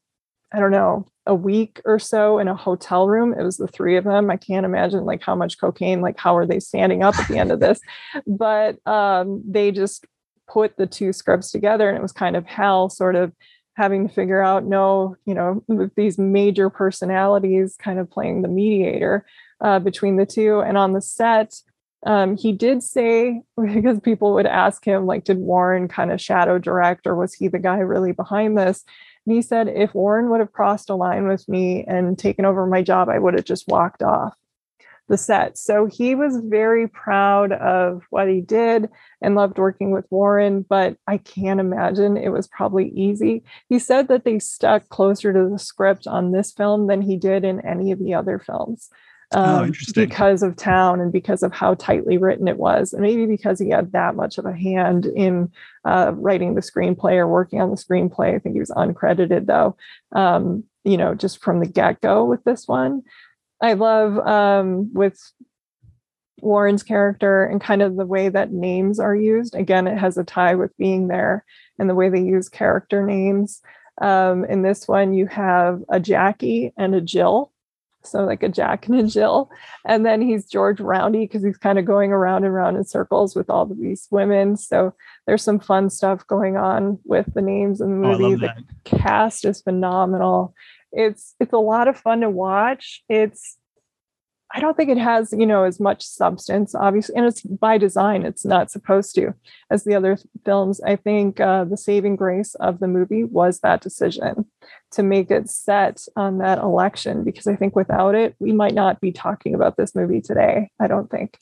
I don't know, a week or so in a hotel room. It was the three of them. I can't imagine like how much cocaine, like how are they standing up at the end of this? But um, they just put the two scripts together, and it was kind of hell sort of having to figure out no you know with these major personalities kind of playing the mediator uh, between the two and on the set um, he did say because people would ask him like did warren kind of shadow direct or was he the guy really behind this and he said if warren would have crossed a line with me and taken over my job i would have just walked off the set. So he was very proud of what he did and loved working with Warren, but I can't imagine it was probably easy. He said that they stuck closer to the script on this film than he did in any of the other films. Oh, um, oh. Because of Towne and because of how tightly written it was, and maybe because he had that much of a hand in uh, writing the screenplay or working on the screenplay. I think he was uncredited though. Um, you know, just from the get go with this one. I love um, with Warren's character and kind of the way that names are used. Again, it has a tie with being there and the way they use character names. Um, in this one, you have a Jackie and a Jill. So, like a Jack and a Jill. And then he's George Roundy because he's kind of going around and around in circles with all these women. So, there's some fun stuff going on with the names in the oh, movie. Oh, the cast is phenomenal it's it's a lot of fun to watch it's i don't think it has you know as much substance obviously and it's by design it's not supposed to as the other films i think uh, the saving grace of the movie was that decision to make it set on that election because i think without it we might not be talking about this movie today i don't think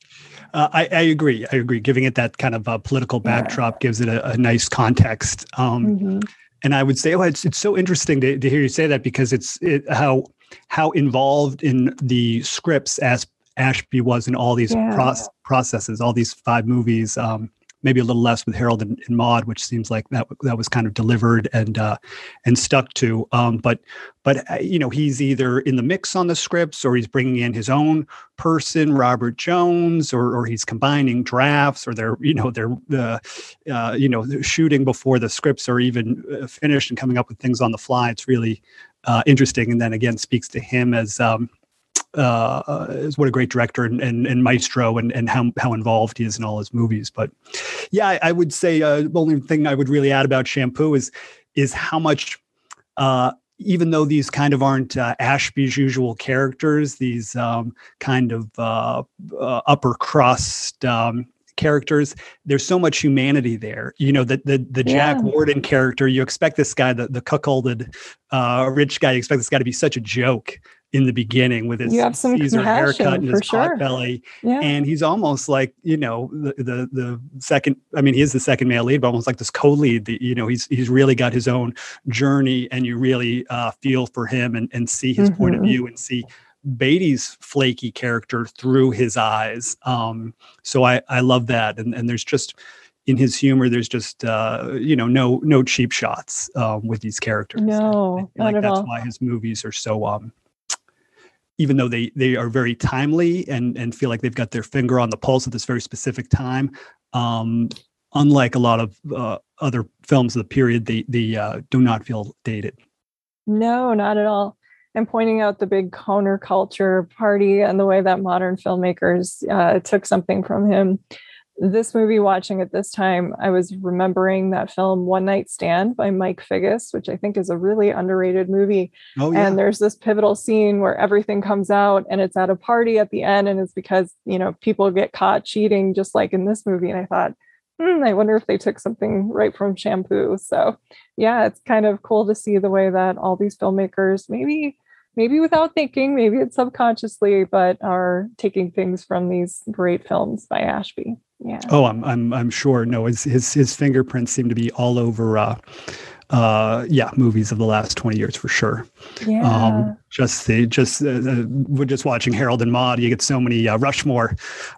uh, I, I, agree i agree giving it that kind of a political backdrop yeah. gives it a, a nice context um, mm-hmm and I would say, oh, it's it's so interesting to, to hear you say that because it's it, how how involved in the scripts as Ashby was in all these yeah. pro- processes, all these five movies. Um, maybe a little less with Harold and, and Maude, which seems like that that was kind of delivered and uh, and stuck to. Um, but but uh, you know he's either in the mix on the scripts or he's bringing in his own person, Robert Jones, or or he's combining drafts or they're you know they're uh, uh, you know shooting before the scripts are even uh, finished and coming up with things on the fly. It's really uh, interesting, and then again speaks to him as um, uh, is what a great director and, and, and, maestro and, and how, how involved he is in all his movies. But yeah, I, I would say uh, the only thing I would really add about Shampoo is is how much uh, even though these kind of aren't uh, Ashby's usual characters, these um, kind of uh, uh, upper crust um, characters, there's so much humanity there. You know, the the, the Jack yeah. Warden character, you expect this guy, the, the cuckolded uh, rich guy, you expect this guy to be such a joke in the beginning with his Caesar haircut and his sure. pot belly. Yeah. And he's almost like, you know, the, the the second, I mean, he is the second male lead, but almost like this co-lead that, you know, he's he's really got his own journey and you really uh, feel for him and, and see his mm-hmm. point of mm-hmm. view and see Beatty's flaky character through his eyes. Um, so I, I love that. And, and there's just, in his humor, there's just uh, you know no no cheap shots um, with these characters. No, like that's all. why his movies are so um, even though they they are very timely and and feel like they've got their finger on the pulse at this very specific time. Um, unlike a lot of uh, other films of the period, they they uh, do not feel dated. No, not at all. And pointing out the big counterculture party and the way that modern filmmakers uh, took something from him this movie watching at this time, I was remembering that film One Night Stand by Mike Figgis, which I think is a really underrated movie. Oh, yeah. And there's this pivotal scene where everything comes out and it's at a party at the end, and it's because, you know, people get caught cheating, just like in this movie. And I thought, hmm, I wonder if they took something right from Shampoo. So, yeah, it's kind of cool to see the way that all these filmmakers maybe maybe without thinking, maybe it's subconsciously, but are taking things from these great films by Ashby yeah. Oh, I'm I'm I'm sure. No, his his his fingerprints seem to be all over. Uh, uh, yeah, movies of the last twenty years for sure. Yeah. Um, just the just uh, uh, we're just watching Harold and Maude. You get so many uh, Rushmore,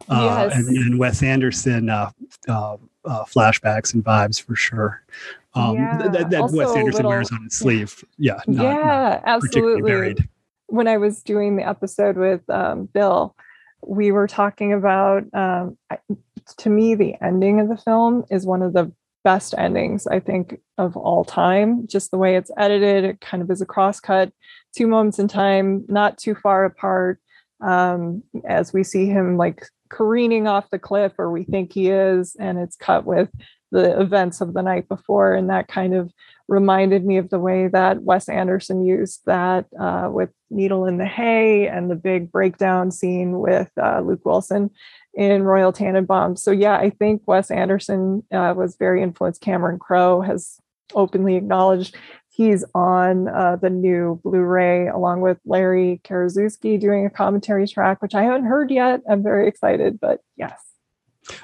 uh, yes. and, and Wes Anderson uh, uh, uh, flashbacks and vibes for sure. Um, yeah. that, Wes Anderson little, wears on his sleeve. Yeah. Yeah, not, yeah, absolutely. When I was doing the episode with um, Bill, we were talking about um, to me the ending of the film is one of the best endings i think of all time. Just the way it's edited it kind of is a crosscut two moments in time not too far apart. Um, as we see him like careening off the cliff or we think he is and it's cut with the events of the night before and that kind of reminded me of the way that Wes Anderson used that uh, with Needle in the Hay and the big breakdown scene with uh, Luke Wilson in Royal Tenenbaum. So yeah, I think Wes Anderson uh, was very influenced. Cameron Crowe has openly acknowledged he's on uh, the new Blu-ray along with Larry Karaszewski doing a commentary track, which I haven't heard yet. I'm very excited, but yes.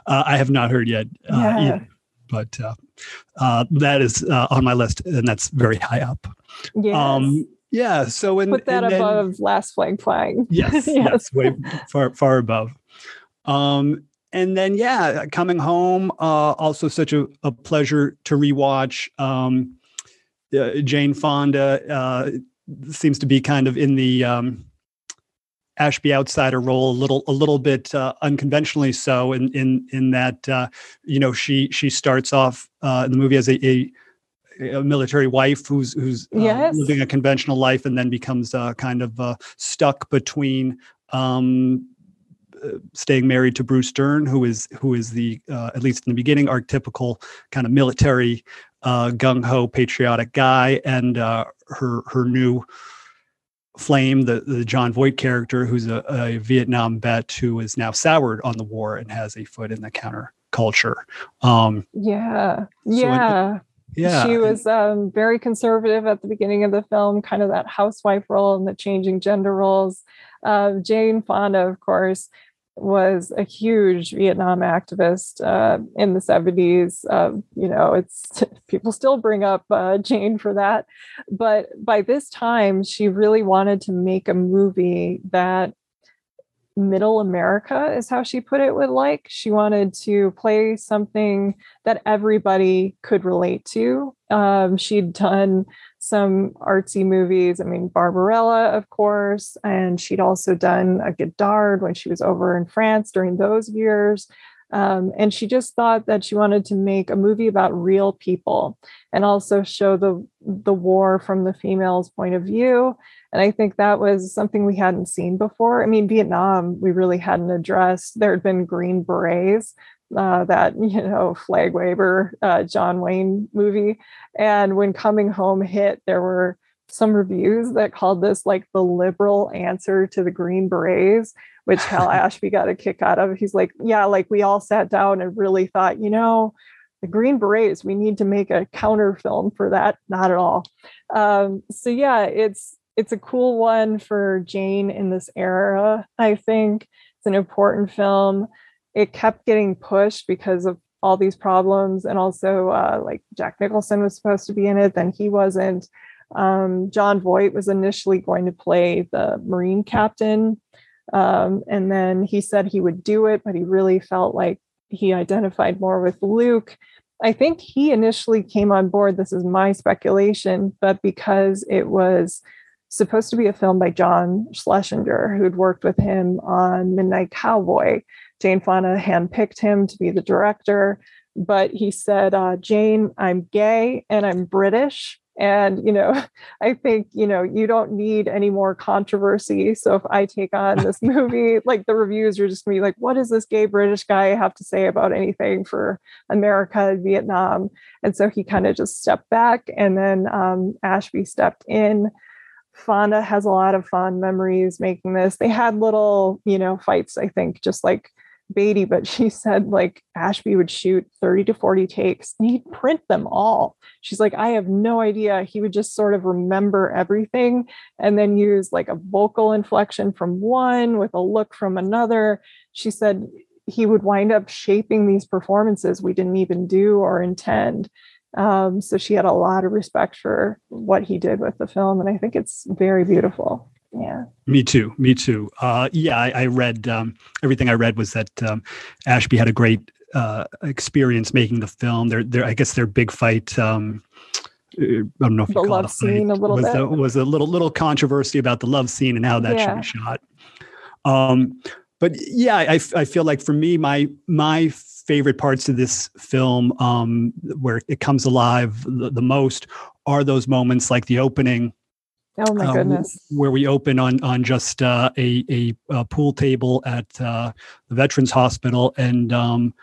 Uh, I have not heard yet. Uh, yeah. Either but uh, uh, that is uh, on my list, and that's very high up. Yes. Um, yeah. So in, put that above then, Last Flag Flying. Yes, yes. yes, way far far above. Um, and then yeah, coming home, uh, also such a, a pleasure to rewatch. Um, uh, Jane Fonda uh, seems to be kind of in the um, Ashby outsider role a little a little bit uh, unconventionally so in in in that uh, you know she she starts off uh, in the movie as a, a, a military wife who's who's uh, yes. living a conventional life and then becomes uh, kind of uh, stuck between um, staying married to Bruce Dern who is who is the at least in the beginning archetypical kind of military gung ho patriotic guy and her her new Flame, the, the Jon Voight character, who's a, a, Vietnam vet who is now soured on the war and has a foot in the counterculture. Um, yeah, yeah. yeah. She was um, very conservative at the beginning of the film, kind of that housewife role and the changing gender roles. Uh, Jane Fonda, of course, was a huge Vietnam activist uh, in the 70s. Uh, you know, it's people still bring up uh, Jane for that. But by this time, she really wanted to make a movie that middle America is how she put it would like. She wanted to play something that everybody could relate to. Um, she'd done some artsy movies. I mean, Barbarella, of course, and she'd also done a Godard when she was over in France during those years. Um, and she just thought that she wanted to make a movie about real people and also show the the war from the female's point of view. And I think that was something we hadn't seen before. I mean, Vietnam, we really hadn't addressed. There had been Green Berets, uh, that you know flag waver uh, John Wayne movie. And when Coming Home hit, there were some reviews that called this like the liberal answer to the Green Berets, which Hal Ashby got a kick out of. He's like, yeah, like we all sat down and really thought, you know, the Green Berets, we need to make a counter film for that. Not at all. Um, so yeah, it's it's a cool one for Jane in this era. I think it's an important film. It kept getting pushed because of all these problems, and also uh, like Jack Nicholson was supposed to be in it, then he wasn't. Um, Jon Voight was initially going to play the Marine captain, um, and then he said he would do it, but he really felt like he identified more with Luke. I think he initially came on board. This is my speculation, but because it was supposed to be a film by John Schlesinger, who'd worked with him on Midnight Cowboy. Jane Fonda handpicked him to be the director, but he said, uh, Jane, I'm gay and I'm British. And, you know, I think, you know, you don't need any more controversy. So if I take on this movie, like the reviews are just gonna be like, what does this gay British guy have to say about anything for America and Vietnam? And so he kind of just stepped back and then um, Ashby stepped in. Fonda has a lot of fond memories making this. They had little, you know, fights, I think, just like Beatty, but she said like Ashby would shoot 30 to 40 takes and he'd print them all. She's like, I have no idea. He would just sort of remember everything and then use like a vocal inflection from one with a look from another. She said he would wind up shaping these performances we didn't even do or intend. Um, so she had a lot of respect for what he did with the film. And I think it's very beautiful yeah me too me too uh, yeah I, I read um, everything i read was that um, ashby had a great uh, experience making the film their, their i guess their big fight um, uh, I don't know if the you love scene fight, a little was bit a, was a little little controversy about the love scene and how that Yeah. should be shot. Um, but yeah, I, I feel like for me, my my favorite parts of this film, um, where it comes alive the, the most, are those moments like the opening oh my uh, goodness where we open on on just uh, a, a a pool table at uh, the Veterans Hospital, and um,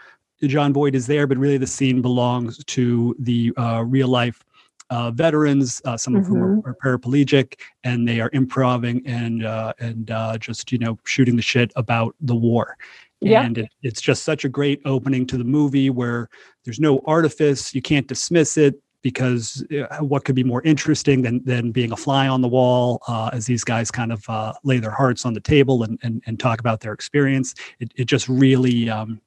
Jon Voight is there, but really the scene belongs to the uh, real life uh, veterans, uh, some of whom are, are paraplegic, and they are improving and uh, and uh, just you know shooting the shit about the war. Yeah. And it, it's just such a great opening to the movie where there's no artifice. You can't dismiss it because uh, what could be more interesting than than being a fly on the wall uh, as these guys kind of uh, lay their hearts on the table and and, and talk about their experience. It, it just really um,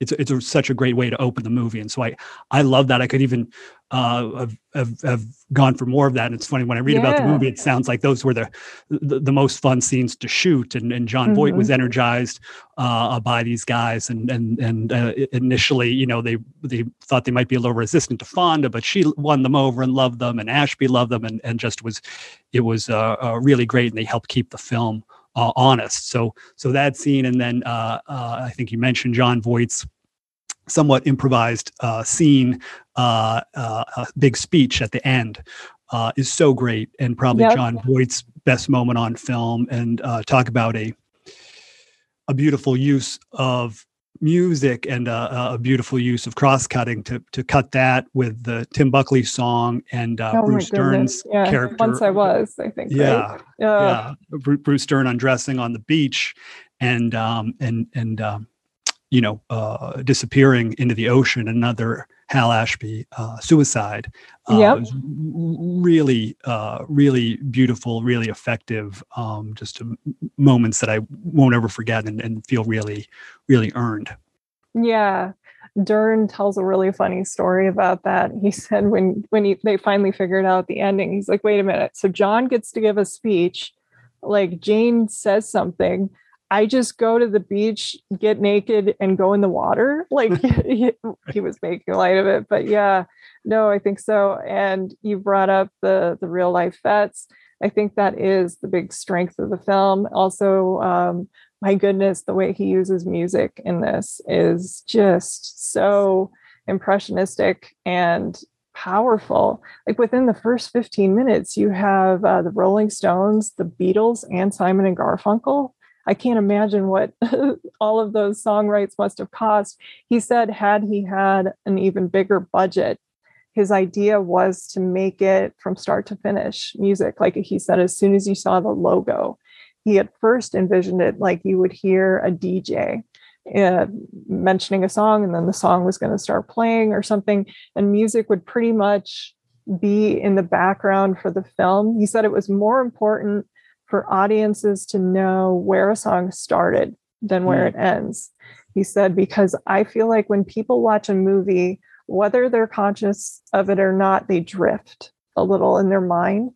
it's it's a, such a great way to open the movie, and so I I love that. I could even uh, have, have have gone for more of that. And it's funny when I read about the movie, it sounds like those were the the, the most fun scenes to shoot, and and Jon Voight was energized uh, by these guys, and and and uh, initially, you know, they they thought they might be a little resistant to Fonda, but she won them over and loved them, and Ashby loved them, and and just was it was uh, uh, really great, and they helped keep the film uh, honest. So so that scene, and then uh, uh, I think you mentioned Jon Voight's somewhat improvised uh, scene, uh, uh, a big speech at the end. Uh, is so great and probably Yep. Jon Voight's best moment on film. And uh, talk about a a beautiful use of music and uh, a beautiful use of cross cutting to to cut that with the Tim Buckley song and uh, oh Bruce Dern's yeah character. once i was i think Yeah, right? Uh, yeah, Bruce Dern undressing on the beach and um, and and um, you know uh, disappearing into the ocean. Another Hal Ashby uh, suicide. Uh, Yep. was really, uh, really beautiful, really effective. Um, just um, moments that I won't ever forget and, and feel really, really earned. Yeah. Dern tells a really funny story about that. He said when when he, they finally figured out the ending, he's like, "Wait a minute. So John gets to give a speech, like Jane says something. I just go to the beach, get naked, and go in the water." Like he, he was making light of it, but yeah, no, I think so. And you brought up the the real life vets. I think that is the big strength of the film. Also, um, my goodness, the way he uses music in this is just so impressionistic and powerful. Like within the first 15 minutes, you have uh, the Rolling Stones, the Beatles, and Simon and Garfunkel. I can't imagine what all of those song rights must have cost. He said, had he had an even bigger budget, his idea was to make it from start to finish music. Like he said, as soon as you saw the logo, he at first envisioned it like you would hear a DJ uh, mentioning a song and then the song was going to start playing or something, and music would pretty much be in the background for the film. He said it was more important for audiences to know where a song started than where mm. it ends. He said, because I feel like when people watch a movie, whether they're conscious of it or not, they drift a little in their mind.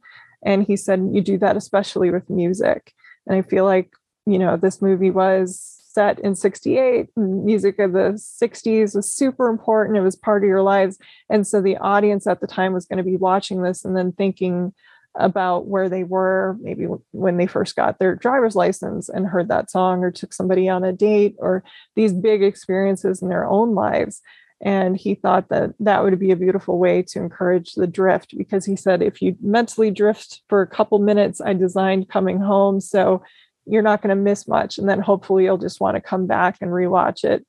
And he said, you do that especially with music. And I feel like, you know, this movie was set in 68. Music of the 60s was super important. It was part of your lives. And so the audience at the time was going to be watching this and then thinking about where they were, maybe when they first got their driver's license and heard that song or took somebody on a date or these big experiences in their own lives. And he thought that that would be a beautiful way to encourage the drift because he said, if you mentally drift for a couple minutes, I designed coming home. So you're not going to miss much. And then hopefully you'll just want to come back and rewatch it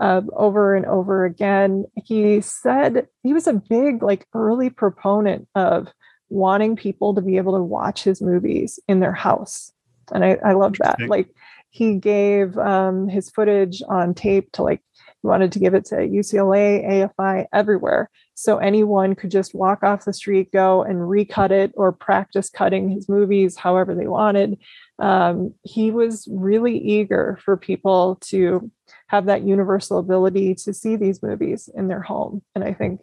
uh, over and over again. He said he was a big, like, early proponent of wanting people to be able to watch his movies in their house. And I, I love that. Like, he gave um, his footage on tape to like he wanted to give it to UCLA, AFI, everywhere. So anyone could just walk off the street, go and recut it or practice cutting his movies however they wanted. Um, he was really eager for people to have that universal ability to see these movies in their home. And I think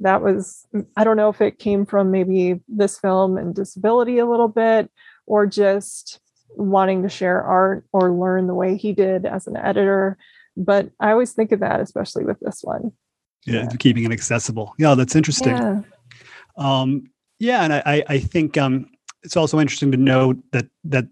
that was, I don't know if it came from maybe this film and disability a little bit or just wanting to share art or learn the way he did as an editor but I always think of that, especially with this one. Yeah, yeah. keeping it accessible. Yeah, that's interesting. Yeah. Um, yeah, and I, I think um, it's also interesting to note that that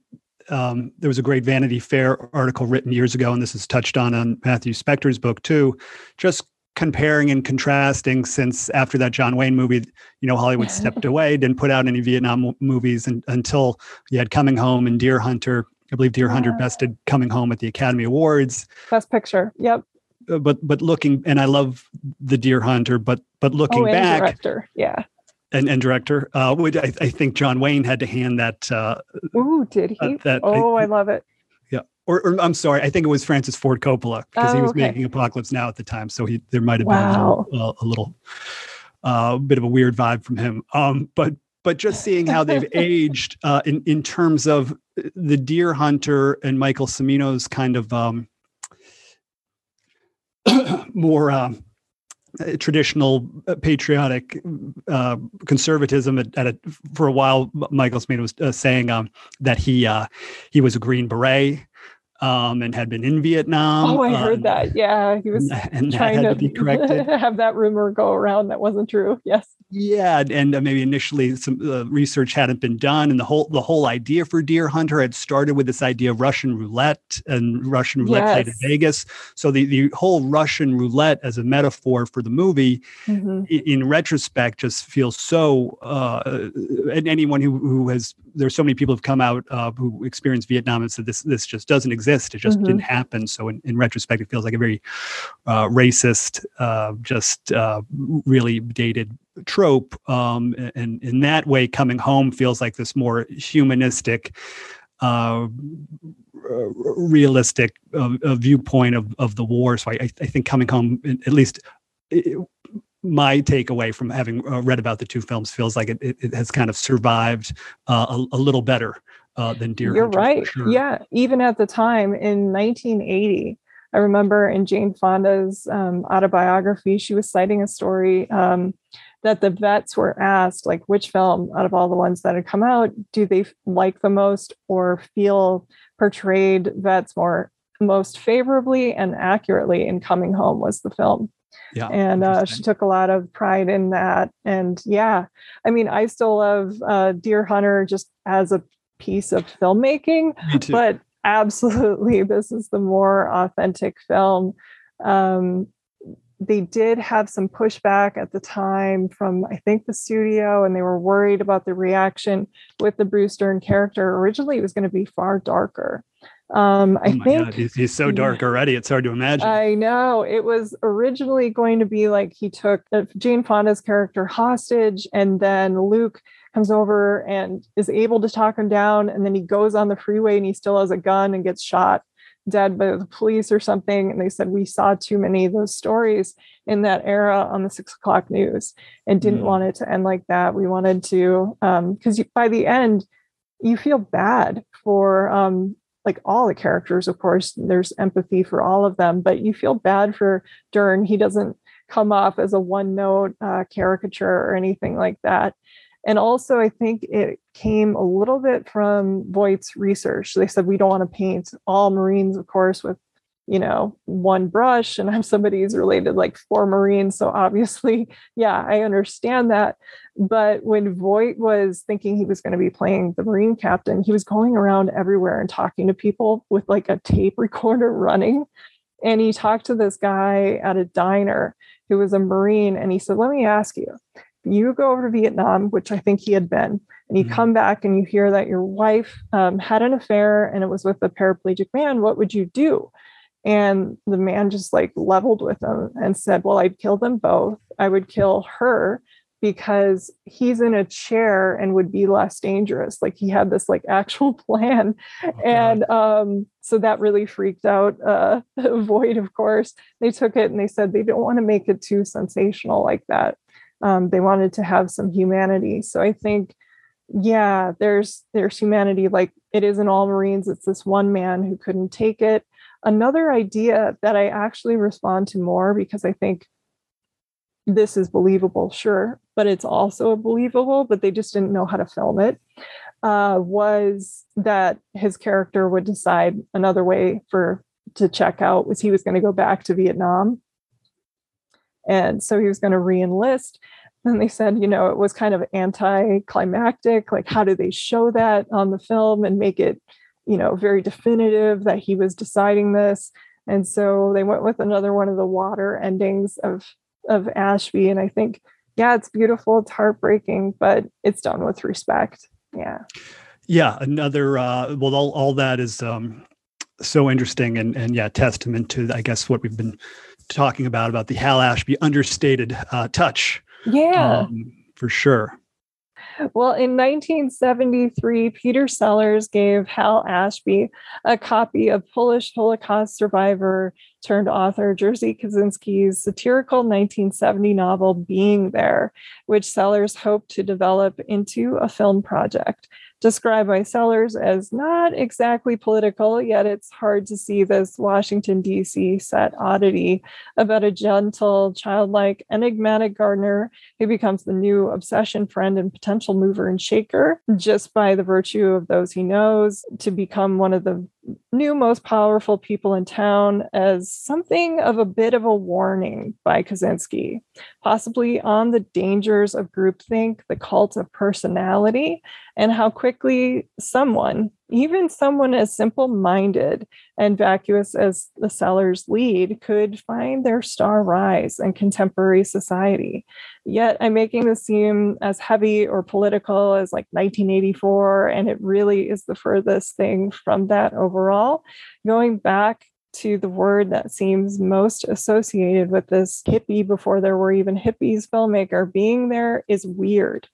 um, there was a great Vanity Fair article written years ago, and this is touched on on Matthew Specktor's book too. Just comparing and contrasting since after that John Wayne movie, you know, Hollywood stepped away, didn't put out any Vietnam movies and, until you had Coming Home and Deer Hunter I believe Deer Hunter bested Coming Home at the Academy Awards. Best Picture. Yep. Uh, but but looking and I love the Deer Hunter, but but looking oh, back, director, yeah, and, and director, uh, would I, I think John Wayne had to hand that. Uh, Ooh, did he? Uh, that, oh, I, I, love it. Or, or, I'm sorry, I think it was Francis Ford Coppola because oh, he was okay. making Apocalypse Now at the time, so he there might have wow. been a, a, a little, uh, bit of a weird vibe from him. Um, but but just seeing how they've aged uh, in in terms of the Deer Hunter and Michael Cimino's kind of um, more um, traditional uh, patriotic uh, conservatism at, at a, for a while. Michael Cimino was uh, saying um, that he uh, he was a Green Beret um, and had been in Vietnam. Oh, I heard um, that. Yeah, he was and trying to, to, be corrected. have that rumor go around that wasn't true. Yes. Yeah, and uh, maybe initially some uh, research hadn't been done, and the whole the whole idea for Deer Hunter had started with this idea of Russian roulette and Russian roulette yes. played in Vegas. So the the whole Russian roulette as a metaphor for the movie, mm-hmm. in, in, retrospect, just feels so. Uh, and anyone who who has there's so many people who've come out uh, who experienced Vietnam and said this this just doesn't exist. It just mm-hmm. didn't happen. So in, in retrospect, it feels like a very uh, racist, uh, just really dated trope um, and in that way coming home feels like this more humanistic uh, realistic uh, viewpoint of, of the war so I, I think coming home at least my takeaway from having uh, read about the two films feels like it, it, it has kind of survived uh, a, a, little better uh, than Deer You're Hunter, right. Sure. Yeah. Even at the time in 1980, I remember in Jane Fonda's um, autobiography, she was citing a story um, that the vets were asked like which film out of all the ones that had come out do they like the most or feel portrayed vets more most favorably and accurately in coming home was the film yeah and uh, she took a lot of pride in that and yeah i mean i still love uh, deer hunter just as a piece of filmmaking but absolutely this is the more authentic film um, they did have some pushback at the time from I think the studio, and they were worried about the reaction with the Bruce Dern character. Originally, it was going to be far darker. Um, I oh think God, he's, he's, so dark already. It's hard to imagine. I know it was originally going to be like he took uh, Jane Fonda's character hostage, and then Luke comes over and is able to talk him down, and then he goes on the freeway and he still has a gun and gets shot dead by the police or something. And they said we saw too many of those stories in that era on the six o'clock news and didn't mm. want it to end like that. We wanted to, because um, by the end, you feel bad for um, like all the characters, of course, there's empathy for all of them, but you feel bad for Dern. He doesn't come off as a one note uh, caricature or anything like that. And also, I think it came a little bit from Voight's research. They said we don't want to paint all Marines, of course, with you know one brush and i'm somebody who's related like four marines so obviously yeah i understand that but when voight was thinking he was going to be playing the marine captain he was going around everywhere and talking to people with like a tape recorder running and he talked to this guy at a diner who was a marine and he said let me ask you you go over to Vietnam, which I think he had been, and you mm-hmm. come back and you hear that your wife um, had an affair and it was with a paraplegic man, what would you do? And the man just like leveled with him and said, Well, I'd kill them both. I would kill her because he's in a chair and would be less dangerous. Like he had this like actual plan. Oh, and um, so that really freaked out uh, Voight, of course. They took it and they said they don't want to make it too sensational like that. Um, they wanted to have some humanity. So I think, yeah, there's there's humanity. Like it isn't all Marines. It's this one man who couldn't take it. Another idea that I actually respond to more because I think this is believable, sure, but it's also believable, but they just didn't know how to film it. Uh, was that his character would decide another way for to check out was he was going to go back to Vietnam and so he was going to re-enlist. And they said, you know, it was kind of anticlimactic. Like, how do they show that on the film and make it, you know, very definitive that he was deciding this? And so they went with another one of the water endings of of Ashby. And I think, yeah, it's beautiful, it's heartbreaking, but it's done with respect. Yeah. Yeah. Another uh well all, all that is um so interesting and and yeah, testament to I guess what we've been talking about about the Hal Ashby understated uh, touch. Yeah, um, for sure. Well, in 1973, Peter Sellers gave Hal Ashby a copy of Polish Holocaust survivor turned author Jerzy Kosinski's satirical 1970 novel Being There, which Sellers hoped to develop into a film project described by Sellers as not exactly political, yet it's hard to see this Washington, D.C. set oddity about a gentle, childlike, enigmatic gardener who becomes the new obsession friend and potential mover and shaker just by the virtue of those he knows to become one of the new most powerful people in town as something of a bit of a warning by Kosinski, possibly on the dangers of groupthink, the cult of personality, and how quickly someone, even someone as simple minded and vacuous as the Sellers lead, could find their star rise in contemporary society. Yet I'm making this seem as heavy or political as like 1984, and it really is the furthest thing from that overall. Going back to the word that seems most associated with this hippie before there were even hippies filmmaker being there is weird.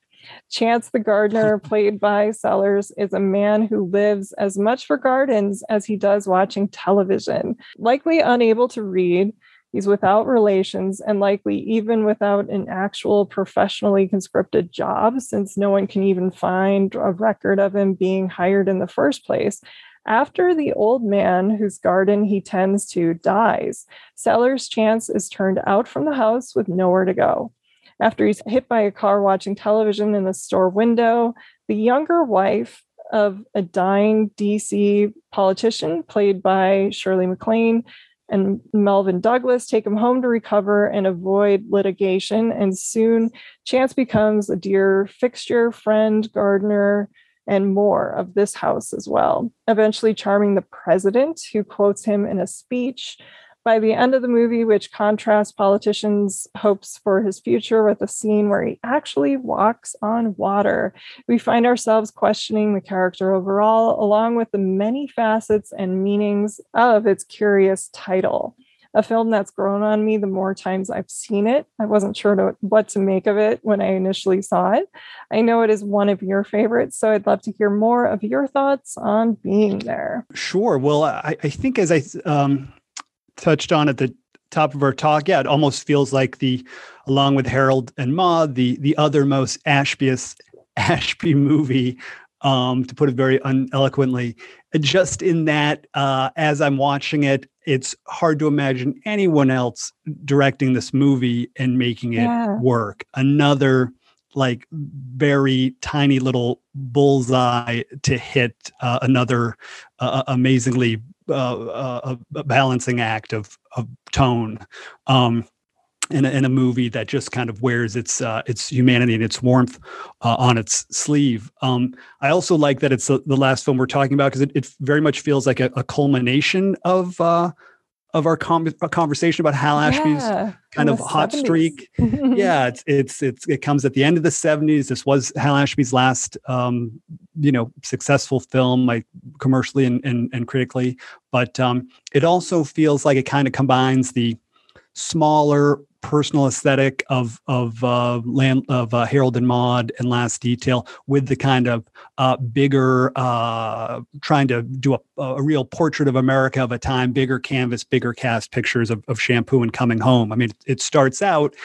Chance the gardener, played by Sellers, is a man who lives as much for gardens as he does watching television. Likely unable to read, he's without relations and likely even without an actual professionally conscripted job, since no one can even find a record of him being hired in the first place. After the old man whose garden he tends to dies, Sellers' chance is turned out from the house with nowhere to go. After he's hit by a car watching television in the store window, the younger wife of a dying DC politician, played by Shirley MacLaine, and Melvyn Douglas take him home to recover and avoid litigation. And soon, Chance becomes a dear fixture, friend, gardener, and more of this house as well. Eventually, charming the president, who quotes him in a speech By the end of the movie, which contrasts politicians' hopes for his future with a scene where he actually walks on water, we find ourselves questioning the character overall, along with the many facets and meanings of its curious title a film that's grown on me the more times I've seen it. I wasn't sure to, what to make of it when I initially saw it. I know it is one of your favorites, so I'd love to hear more of your thoughts on being there. Sure. Well, I, I think as I um, touched on at the top of our talk, yeah, it almost feels like the, along with Harold and Maude, the the other most Ashbyist Ashby movie um, to put it very uneloquently. Just in that, uh, as I'm watching it, it's hard to imagine anyone else directing this movie and making it yeah. work. Another like very tiny little bullseye to hit uh, another uh, amazingly uh, a balancing act of of tone. Um, in a, in a movie that just kind of wears its uh, its humanity and its warmth uh, on its sleeve. Um, I also like that it's the, the last film we're talking about because it, it very much feels like a, a culmination of uh, of our com- conversation about Hal Ashby's yeah, kind of hot 70s. streak. yeah, it's it's it's it comes at the end of the '70s. This was Hal Ashby's last, um, you know, successful film, like commercially and and, and critically. But um, it also feels like it kind of combines the smaller personal aesthetic of of uh, land of uh, Harold and Maude and Last Detail with the kind of uh, bigger uh, trying to do a, a, real portrait of America of a time, bigger canvas, bigger cast pictures of, of Shampoo and Coming Home. I mean, it starts out.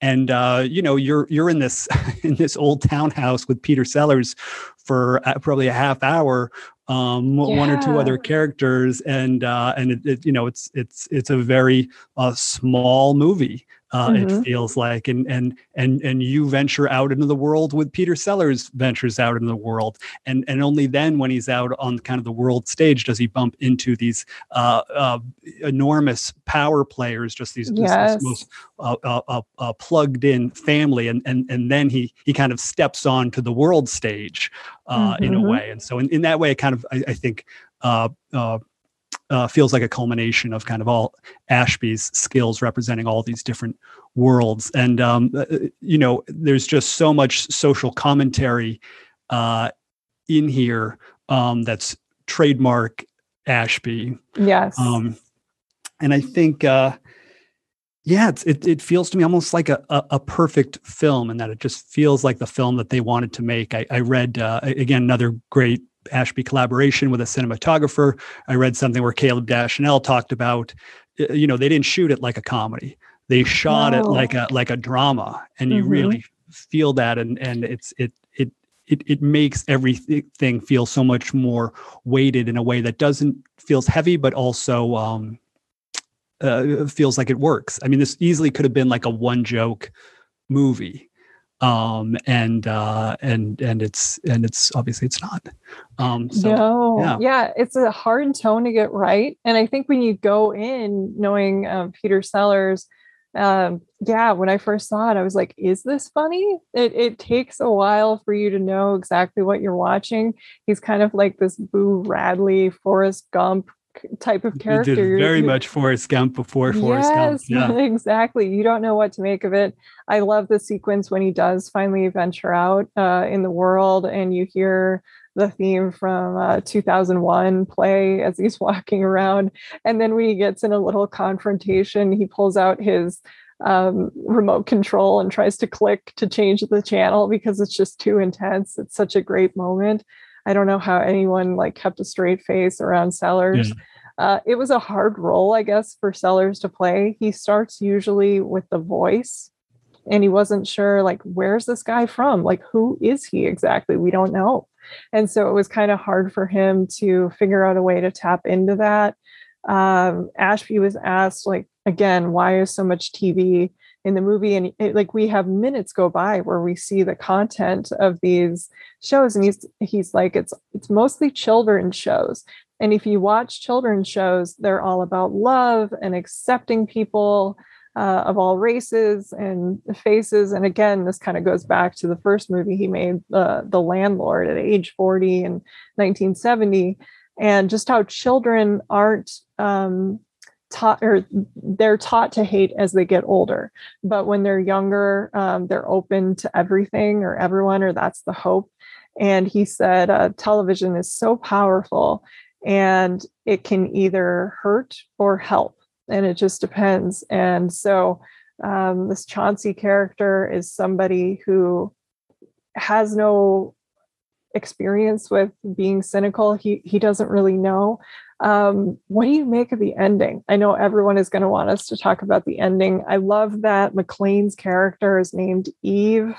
And uh, you know you're you're in this in this old townhouse with Peter Sellers for uh, probably a half hour um, yeah. one or two other characters, and uh, and it, it, you know it's it's it's a very uh, small movie, uh, mm-hmm. It feels like, and and and and you venture out into the world with Peter Sellers ventures out into the world, and and only then when he's out on kind of the world stage does he bump into these uh, uh, enormous power players, just these yes. most uh, uh, uh, plugged in family, and and and then he he kind of steps onto the world stage mm-hmm. in a mm-hmm. way, and so in, in that way, it kind of I, I think. Uh, feels like a culmination of kind of all Ashby's skills representing all these different worlds. And, um, uh, uh, you know, there's just so much social commentary uh, in here um, that's trademark Ashby. Yes. Um, and I think, uh, yeah, it, it feels to me almost like a, a, a, perfect film and that it just feels like the film that they wanted to make. I, I read, uh, again, another great Ashby collaboration with a cinematographer. I read something where Caleb Deschanel talked about, you know, they didn't shoot it like a comedy. They shot it like a like a drama, and you mm-hmm. really feel that, and and it's it it it it makes everything feel so much more weighted in a way that doesn't feels heavy, but also um, uh, feels like it works. I mean, this easily could have been like a one joke movie um and uh and and it's and it's obviously it's not. Um so, no. yeah. yeah it's a hard tone to get right. And i think when you go in knowing um, peter sellers um yeah when i first saw it i was like is this funny? It, it takes a while for you to know exactly what you're watching. He's kind of like this boo radley forrest gump type of character. very you, much Forrest Gump before Forrest yes, Gump. Yeah, exactly. You don't know what to make of it. I love the sequence when he does finally venture out uh, in the world, and you hear the theme from uh, 2001 play as he's walking around, and then when he gets in a little confrontation, he pulls out his um, remote control and tries to click to change the channel because it's just too intense. It's such a great moment. I don't know how anyone like kept a straight face around Sellers. Yeah. Uh, it was a hard role, I guess, for Sellers to play. He starts usually with the voice, and he wasn't sure, like, where's this guy from? Like, who is he exactly? We don't know. And so it was kind of hard for him to figure out a way to tap into that. Um, Ashby was asked, like, again, why is so much TV in the movie and it, like we have minutes go by where we see the content of these shows and he's he's like it's it's mostly children's shows. And if you watch children's shows they're all about love and accepting people uh, of all races and faces and again this kind of goes back to the first movie he made uh, the landlord at age 40 in 1970 and just how children aren't um, taught or they're taught to hate as they get older. But when they're younger um, they're open to everything or everyone or that's the hope. And he said uh, television is so powerful and it can either hurt or help and it just depends. And so um, this chauncey character is somebody who has no experience with being cynical he he doesn't really know um, what do you make of the ending? I know everyone is going to want us to talk about the ending. I love that MacLaine's character is named Eve,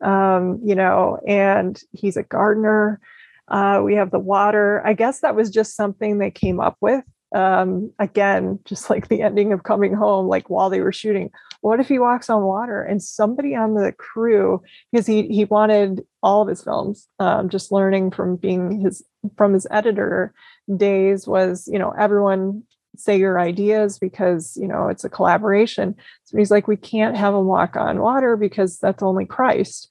um, you know, and he's a gardener. Uh, we have the water. I guess that was just something they came up with. Um, again, just like the ending of Coming Home, like while they were shooting. What if he walks on water? And somebody on the crew, because he he wanted all of his films, um, just learning from being his from his editor days was, you know, everyone say your ideas because, you know, it's a collaboration. So he's like, we can't have him walk on water because that's only Christ.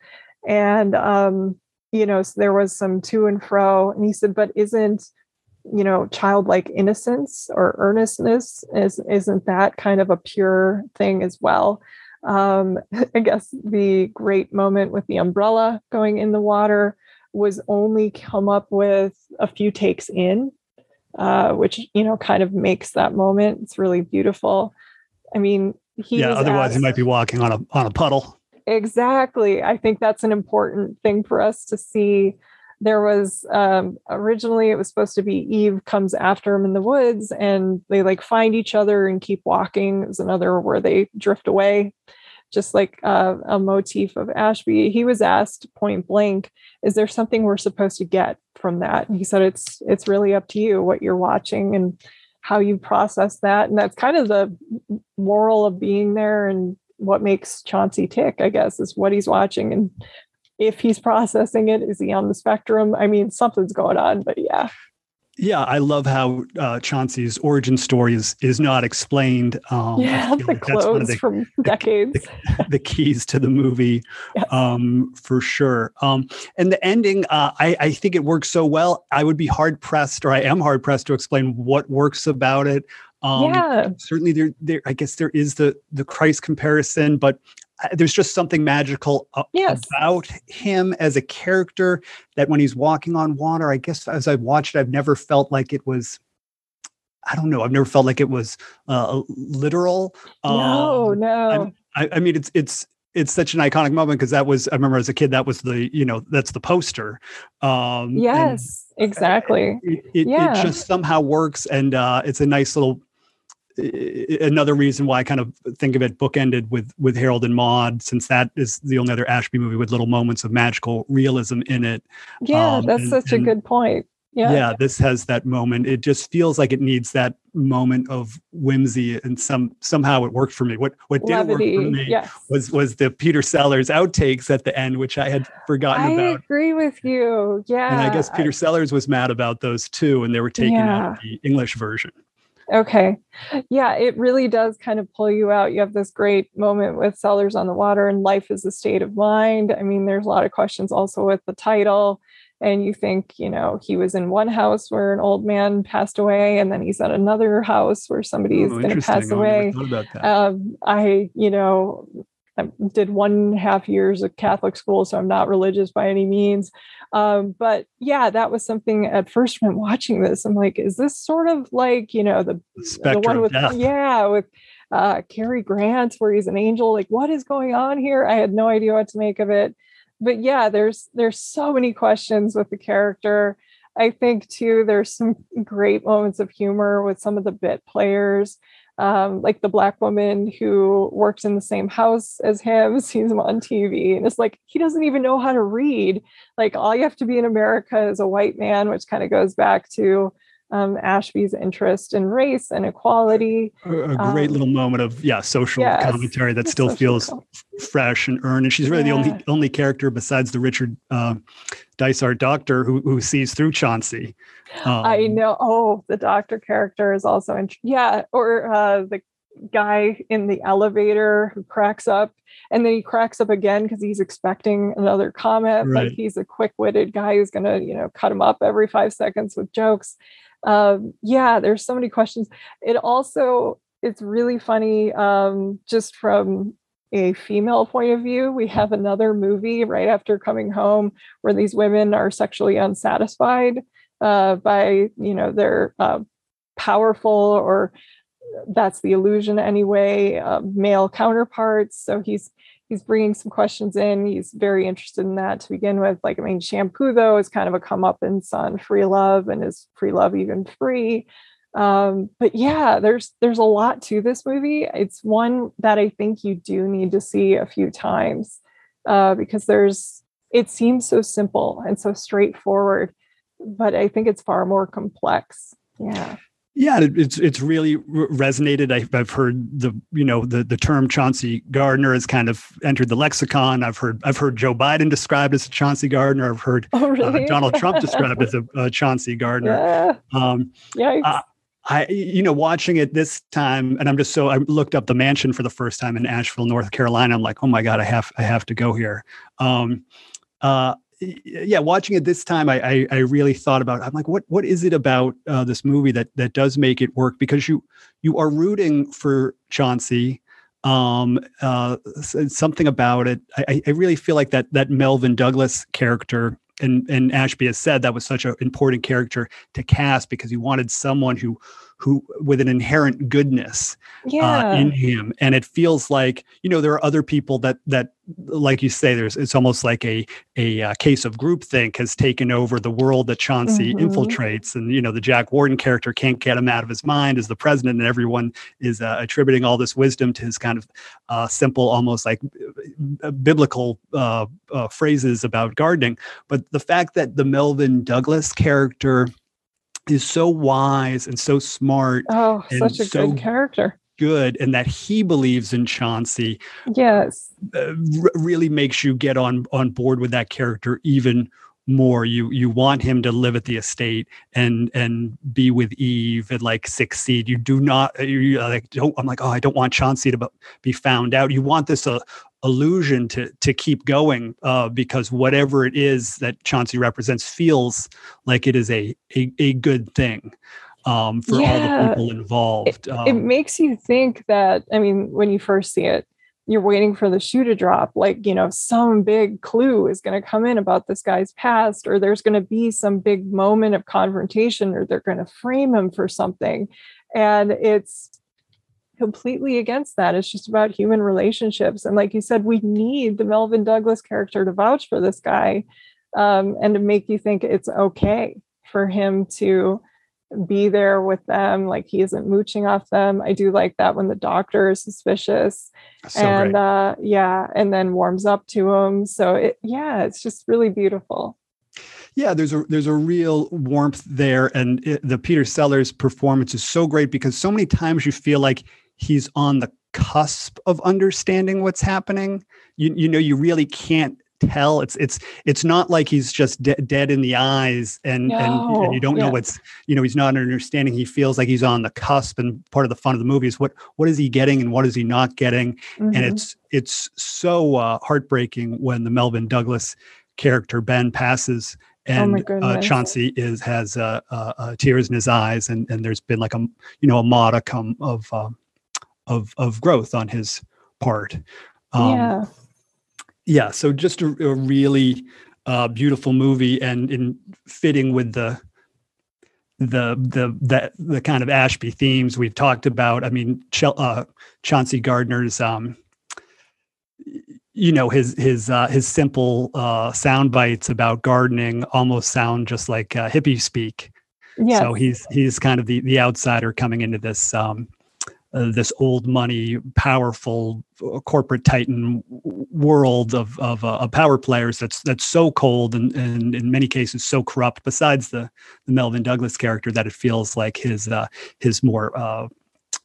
And, um, you know, so there was some to and fro. And he said, but isn't, you know, childlike innocence or earnestness is isn't that kind of a pure thing as well? Um, I guess the great moment with the umbrella going in the water was only come up with a few takes in uh, which you know kind of makes that moment. It's really beautiful. I mean, he yeah. Otherwise, asked, he might be walking on a on a puddle. Exactly. I think that's an important thing for us to see. There was um, originally it was supposed to be Eve comes after him in the woods, and they like find each other and keep walking. There's another where they drift away just like uh, a motif of Ashby. He was asked point blank, "Is there something we're supposed to get from that?" And he said, "It's it's really up to you what you're watching and how you process that." And that's kind of the moral of being there and what makes Chauncey tick, I guess, is what he's watching and if he's processing it. Is he on the spectrum? I mean, something's going on, but yeah. Yeah, I love how uh, Chauncey's origin story is is not explained. Um, yeah, the like clothes the, from decades. The, the, keys to the movie, um, for sure. Um, and the ending, uh, I, I think it works so well. I would be hard pressed, or I am hard pressed to explain what works about it. Um, yeah, certainly there, there. I guess there is the the Christ comparison, but there's just something magical yes. about him as a character that when he's walking on water, I guess as I've watched it, I've never felt like it was. I don't know. I've never felt like it was uh, literal. No, um, no. I, I mean, it's it's it's such an iconic moment because that was I remember as a kid that was the you know that's the poster. Um, yes, exactly. It, it, yeah. it, just somehow works, and uh, it's a nice little another reason why I kind of think of it bookended with with Harold and Maude, since that is the only other Ashby movie with little moments of magical realism in it. Yeah, um, that's and, such and, a good point. Yeah. yeah, this has that moment. It just feels like it needs that moment of whimsy, and some somehow it worked for me. What what did work for me yes. was was the Peter Sellers outtakes at the end, which I had forgotten I about. I agree with you. Yeah, and I guess Peter I, Sellers was mad about those too, and they were taken yeah. out of the English version. Okay. Yeah, it really does kind of pull you out. You have this great moment with Sellers on the Water and Life is a State of Mind. I mean, there's a lot of questions also with the title. And you think, you know, he was in one house where an old man passed away, and then he's at another house where somebody is oh, going to pass away. Um, I, you know, I did one half years of Catholic school, so I'm not religious by any means. Um, but yeah, that was something at first when watching this, I'm like, is this sort of like, you know, the, the one with, yeah, with uh, Cary Grant, where he's an angel, like what is going on here? I had no idea what to make of it. But yeah, there's, there's so many questions with the character. I think too, there's some great moments of humor with some of the bit players um, like the black woman who works in the same house as him sees him on TV and it's like he doesn't even know how to read. Like all you have to be in America is a white man, which kind of goes back to um, Ashby's interest in race and equality. A, great um, little moment of yeah social yes, commentary that still feels fresh and earned. And she's really yeah. the only only character besides the Richard uh, Dysart doctor who who sees through Chauncey. Um, I know. Oh, the doctor character is also in. Yeah, or uh, the guy in the elevator who cracks up and then he cracks up again because he's expecting another comment right. like he's a quick-witted guy who's gonna you know cut him up every five seconds with jokes um, yeah, there's so many questions. It also it's really funny um, just from a female point of view. We have another movie right after coming home where these women are sexually unsatisfied uh, by you know their uh, powerful or that's the illusion anyway uh, male counterparts. So he's he's bringing some questions in. He's very interested in that to begin with. Like, I mean, shampoo though is kind of a come up in on free love, and is free love even free? Um, but yeah, there's there's a lot to this movie. It's one that I think you do need to see a few times uh, because there's it seems so simple and so straightforward, but I think it's far more complex. Yeah. Yeah, it's it's really resonated. I've, I've heard the you know the the term Chauncey Gardiner has kind of entered the lexicon. I've heard I've heard Joe Biden described as a Chauncey Gardiner. I've heard oh, really? uh, Donald Trump described as a, a Chauncey Gardiner. Yeah. Um, uh, I you know watching it this time, and I'm just so I looked up the mansion for the first time in Asheville, North Carolina. I'm like, oh my god, I have I have to go here. Um, uh, yeah, watching it this time, I, I, I really thought about. I'm like, what what is it about uh, this movie that that does make it work? Because you you are rooting for Chauncey. Um, uh, something about it. I, I really feel like that that Melvyn Douglas character and and Ashby has said that was such an important character to cast because he wanted someone who who with an inherent goodness uh, yeah. uh, in him and it feels like you know there are other people that that like you say there's it's almost like a a, uh, case of groupthink has taken over the world that Chauncey mm-hmm. infiltrates and you know the Jack Warden character can't get him out of his mind as the president and everyone is uh, attributing all this wisdom to his kind of uh, simple almost like uh, biblical phrases about gardening but the fact that the Melvyn Douglas character is so wise and so smart. Oh, such a so good character. Good, and that he believes in Chauncey. Yes, uh, r- really makes you get on on board with that character even more you you want him to live at the estate and and be with eve and like succeed you do not you like don't i'm like oh i don't want chauncey to be found out you want this uh, illusion to to keep going uh, because whatever it is that Chauncey represents feels like it is a a, a good thing um, for yeah. all the people involved. It, um, it, makes you think that I mean, when you first see it, you're waiting for the shoe to drop. Like you know, some big clue is going to come in about this guy's past, or there's going to be some big moment of confrontation, or they're going to frame him for something, and it's completely against that. It's just about human relationships. And like you said, we need the melvyn Douglas character to vouch for this guy um, and to make you think it's okay for him to be there with them like he isn't mooching off them. I do like that when the doctor is suspicious so and uh yeah and then warms up to him. So it yeah it's just really beautiful. Yeah, there's a there's a real warmth there, and it, the Peter Sellers performance is so great because so many times you feel like he's on the cusp of understanding what's happening. You you know you really can't tell. It's it's it's not like he's just de- dead in the eyes and, no. and and you don't yeah. know what's you know he's not understanding. He feels like he's on the cusp, and part of the fun of the movie is what what is he getting and what is he not getting, mm-hmm. and it's it's so uh, heartbreaking when the melvyn Douglas character Ben passes Oh and oh uh, Chauncey is has uh, uh, uh, tears in his eyes, and and there's been like a you know a modicum of um, of of growth on his part. Um, yeah, yeah. So just a, a really uh, beautiful movie, and in fitting with the the the the the kind of Ashby themes we've talked about. I mean, Ch- uh, Chauncey Gardiner's, um, you know his his uh, his simple uh, sound bites about gardening almost sound just like uh, hippie speak. Yeah. So he's he's kind of the the outsider coming into this um, uh, this old money, powerful uh, corporate titan world of of, uh, of power players that's that's so cold and, and in many cases so corrupt. Besides the the Melvyn Douglas character, that it feels like his uh, his more uh,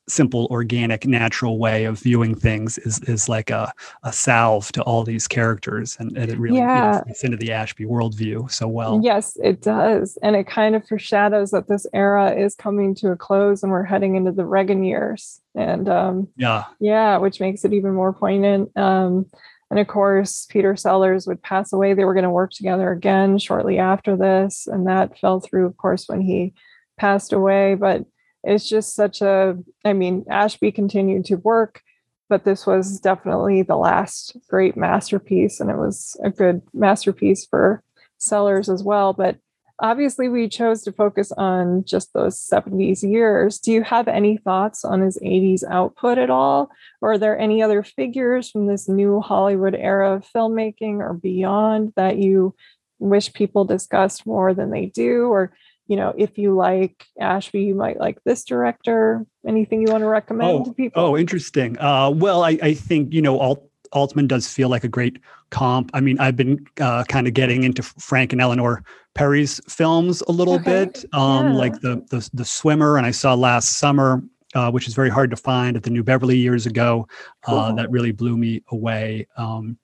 simple, organic, natural way of viewing things is is like a, a salve to all these characters, and, and it really yeah. fits into the Ashby worldview so well. Yes, it does, and it kind of foreshadows that this era is coming to a close, and we're heading into the Reagan years, and um, yeah, yeah, which makes it even more poignant. Um, and of course, Peter Sellers would pass away. They were going to work together again shortly after this, and that fell through, of course, when he passed away, but it's just such a, I mean, Ashby continued to work, but this was definitely the last great masterpiece. And it was a good masterpiece for Sellers as well. But obviously, we chose to focus on just those 70s years. Do you have any thoughts on his 80s output at all? Or are there any other figures from this new Hollywood era of filmmaking or beyond that you wish people discussed more than they do? Or you know, if you like Ashby, you might like this director. Anything you want to recommend oh, to people? Oh, interesting. Uh, well, I, I think, you know, Alt, Altman does feel like a great comp. I mean, I've been uh, kind of getting into Frank and Eleanor Perry's films a little okay. bit, um, yeah. like the, the the Swimmer, and I saw last summer, uh, which is very hard to find at the New Beverly years ago. Uh, cool. that really blew me away. Um,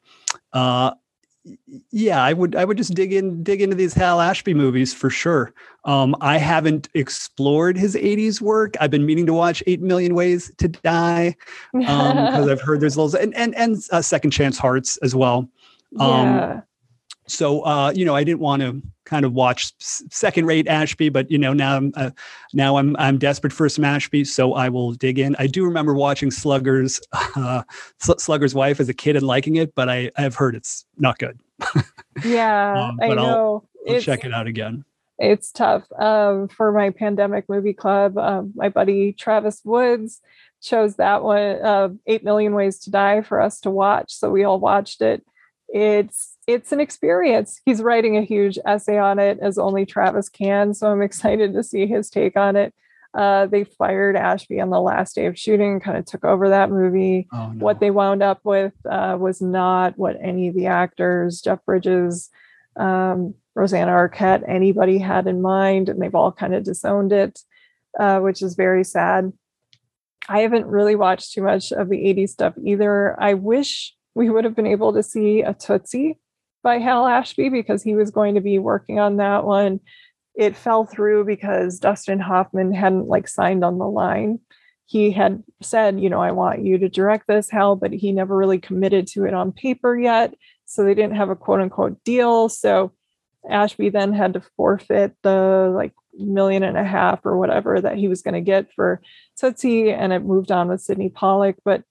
uh, yeah, I would I would just dig in dig into these Hal Ashby movies for sure. Um, I haven't explored his '80s work. I've been meaning to watch Eight Million Ways to Die because um, I've heard there's a little and and and uh, Second Chance Hearts as well. Um, yeah. So uh, you know, I didn't want to kind of watch second rate Ashby, but you know now I'm uh, now I'm I'm desperate for some Ashby, so I will dig in. I do remember watching Slugger's uh, Slugger's wife as a kid and liking it, but I I've heard it's not good. yeah, um, I know. I'll, I'll check it out again. It's tough. Um, for my pandemic movie club, um, my buddy Travis Woods chose that one, uh, Eight Million Ways to Die, for us to watch. So we all watched it. It's it's an experience. He's writing a huge essay on it as only Travis can. So I'm excited to see his take on it. Uh, they fired Ashby on the last day of shooting, kind of took over that movie. Oh, no. What they wound up with uh, was not what any of the actors, Jeff Bridges, um, Rosanna Arquette, anybody had in mind, and they've all kind of disowned it, uh, which is very sad. I haven't really watched too much of the 80s stuff either. I wish we would have been able to see a Tootsie by Hal Ashby because he was going to be working on that one. It fell through because Dustin Hoffman hadn't like signed on the line. He had said, you know, I want you to direct this, Hal, but he never really committed to it on paper yet. So they didn't have a quote unquote deal. So Ashby then had to forfeit the like million and a half or whatever that he was going to get for Tootsie, and it moved on with Sidney Pollack. But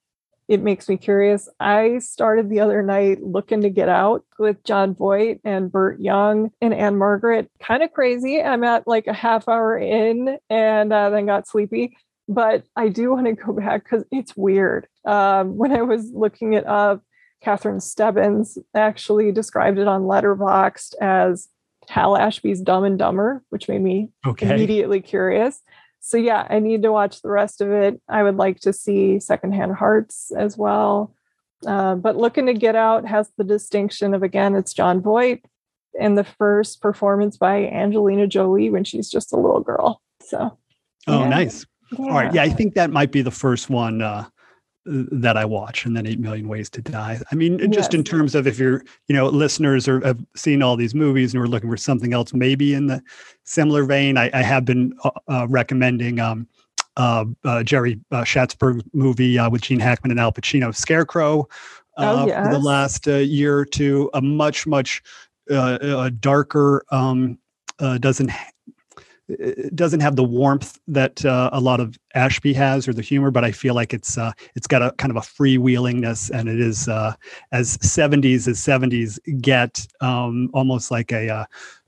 it makes me curious. I started the other night looking to get out with Jon Voight and Burt Young and Ann-Margret. Kind of crazy. I'm at like a half hour in and uh, then got sleepy. But I do want to go back because it's weird. Um, when I was looking it up, Catherine Stebbins actually described it on Letterboxd as Hal Ashby's Dumb and Dumber, which made me okay. immediately curious so yeah, I need to watch the rest of it. I would like to see Secondhand Hearts as well. Uh, but looking to get out has the distinction of again, it's Jon Voight and the first performance by Angelina Jolie when she's just a little girl. So Oh, yeah. nice. Yeah. All right. Yeah, I think that might be the first one uh, that I watch, and then Eight Million Ways to Die. I mean, just yes. in terms of if you're, you know, listeners or have seen all these movies and we're looking for something else, maybe in the similar vein, I, I have been uh, uh recommending um, uh, uh, Jerry uh, Schatzberg movie uh, with Gene Hackman and Al Pacino, Scarecrow, oh, yes. for the last year or two. A much much darker, um, doesn't doesn't have the warmth that uh, a lot of Ashby has or the humor, but I feel like it's uh, it's got a kind of a freewheelingness, and it is uh, as '70s as '70s get, um, almost like a uh,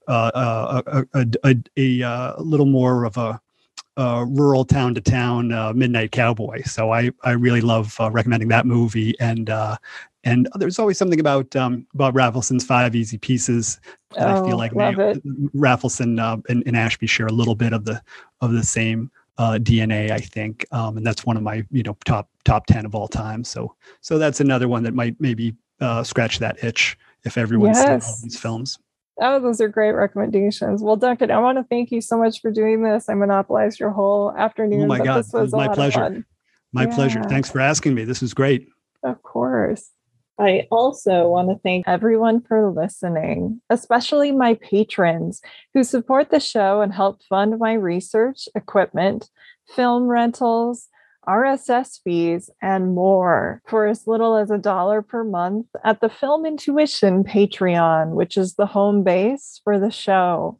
uh, a, a, a, a, little more of a, rural town to town uh, midnight cowboy. So I I really love recommending that movie, and and there's always something about um, Bob Rafelson's Five Easy Pieces. Oh, I feel oh, like they, Rafelson uh, and, and, Ashby share a little bit of the of the same uh, DNA, I think, um, and that's one of my you know top top ten of all time. So so that's another one that might maybe uh, scratch that itch if everyone's yes. seen all these films. Oh, those are great recommendations. Well, Duncan, I want to thank you so much for doing this. I monopolized your whole afternoon. Oh my God, this was, my pleasure. My yeah. pleasure. Thanks for asking me. This was great. Of course. I also want to thank everyone for listening, especially my patrons who support the show and help fund my research, equipment, film rentals, RSS fees, and more for as little as a dollar per month at the Film Intuition Patreon, which is the home base for the show.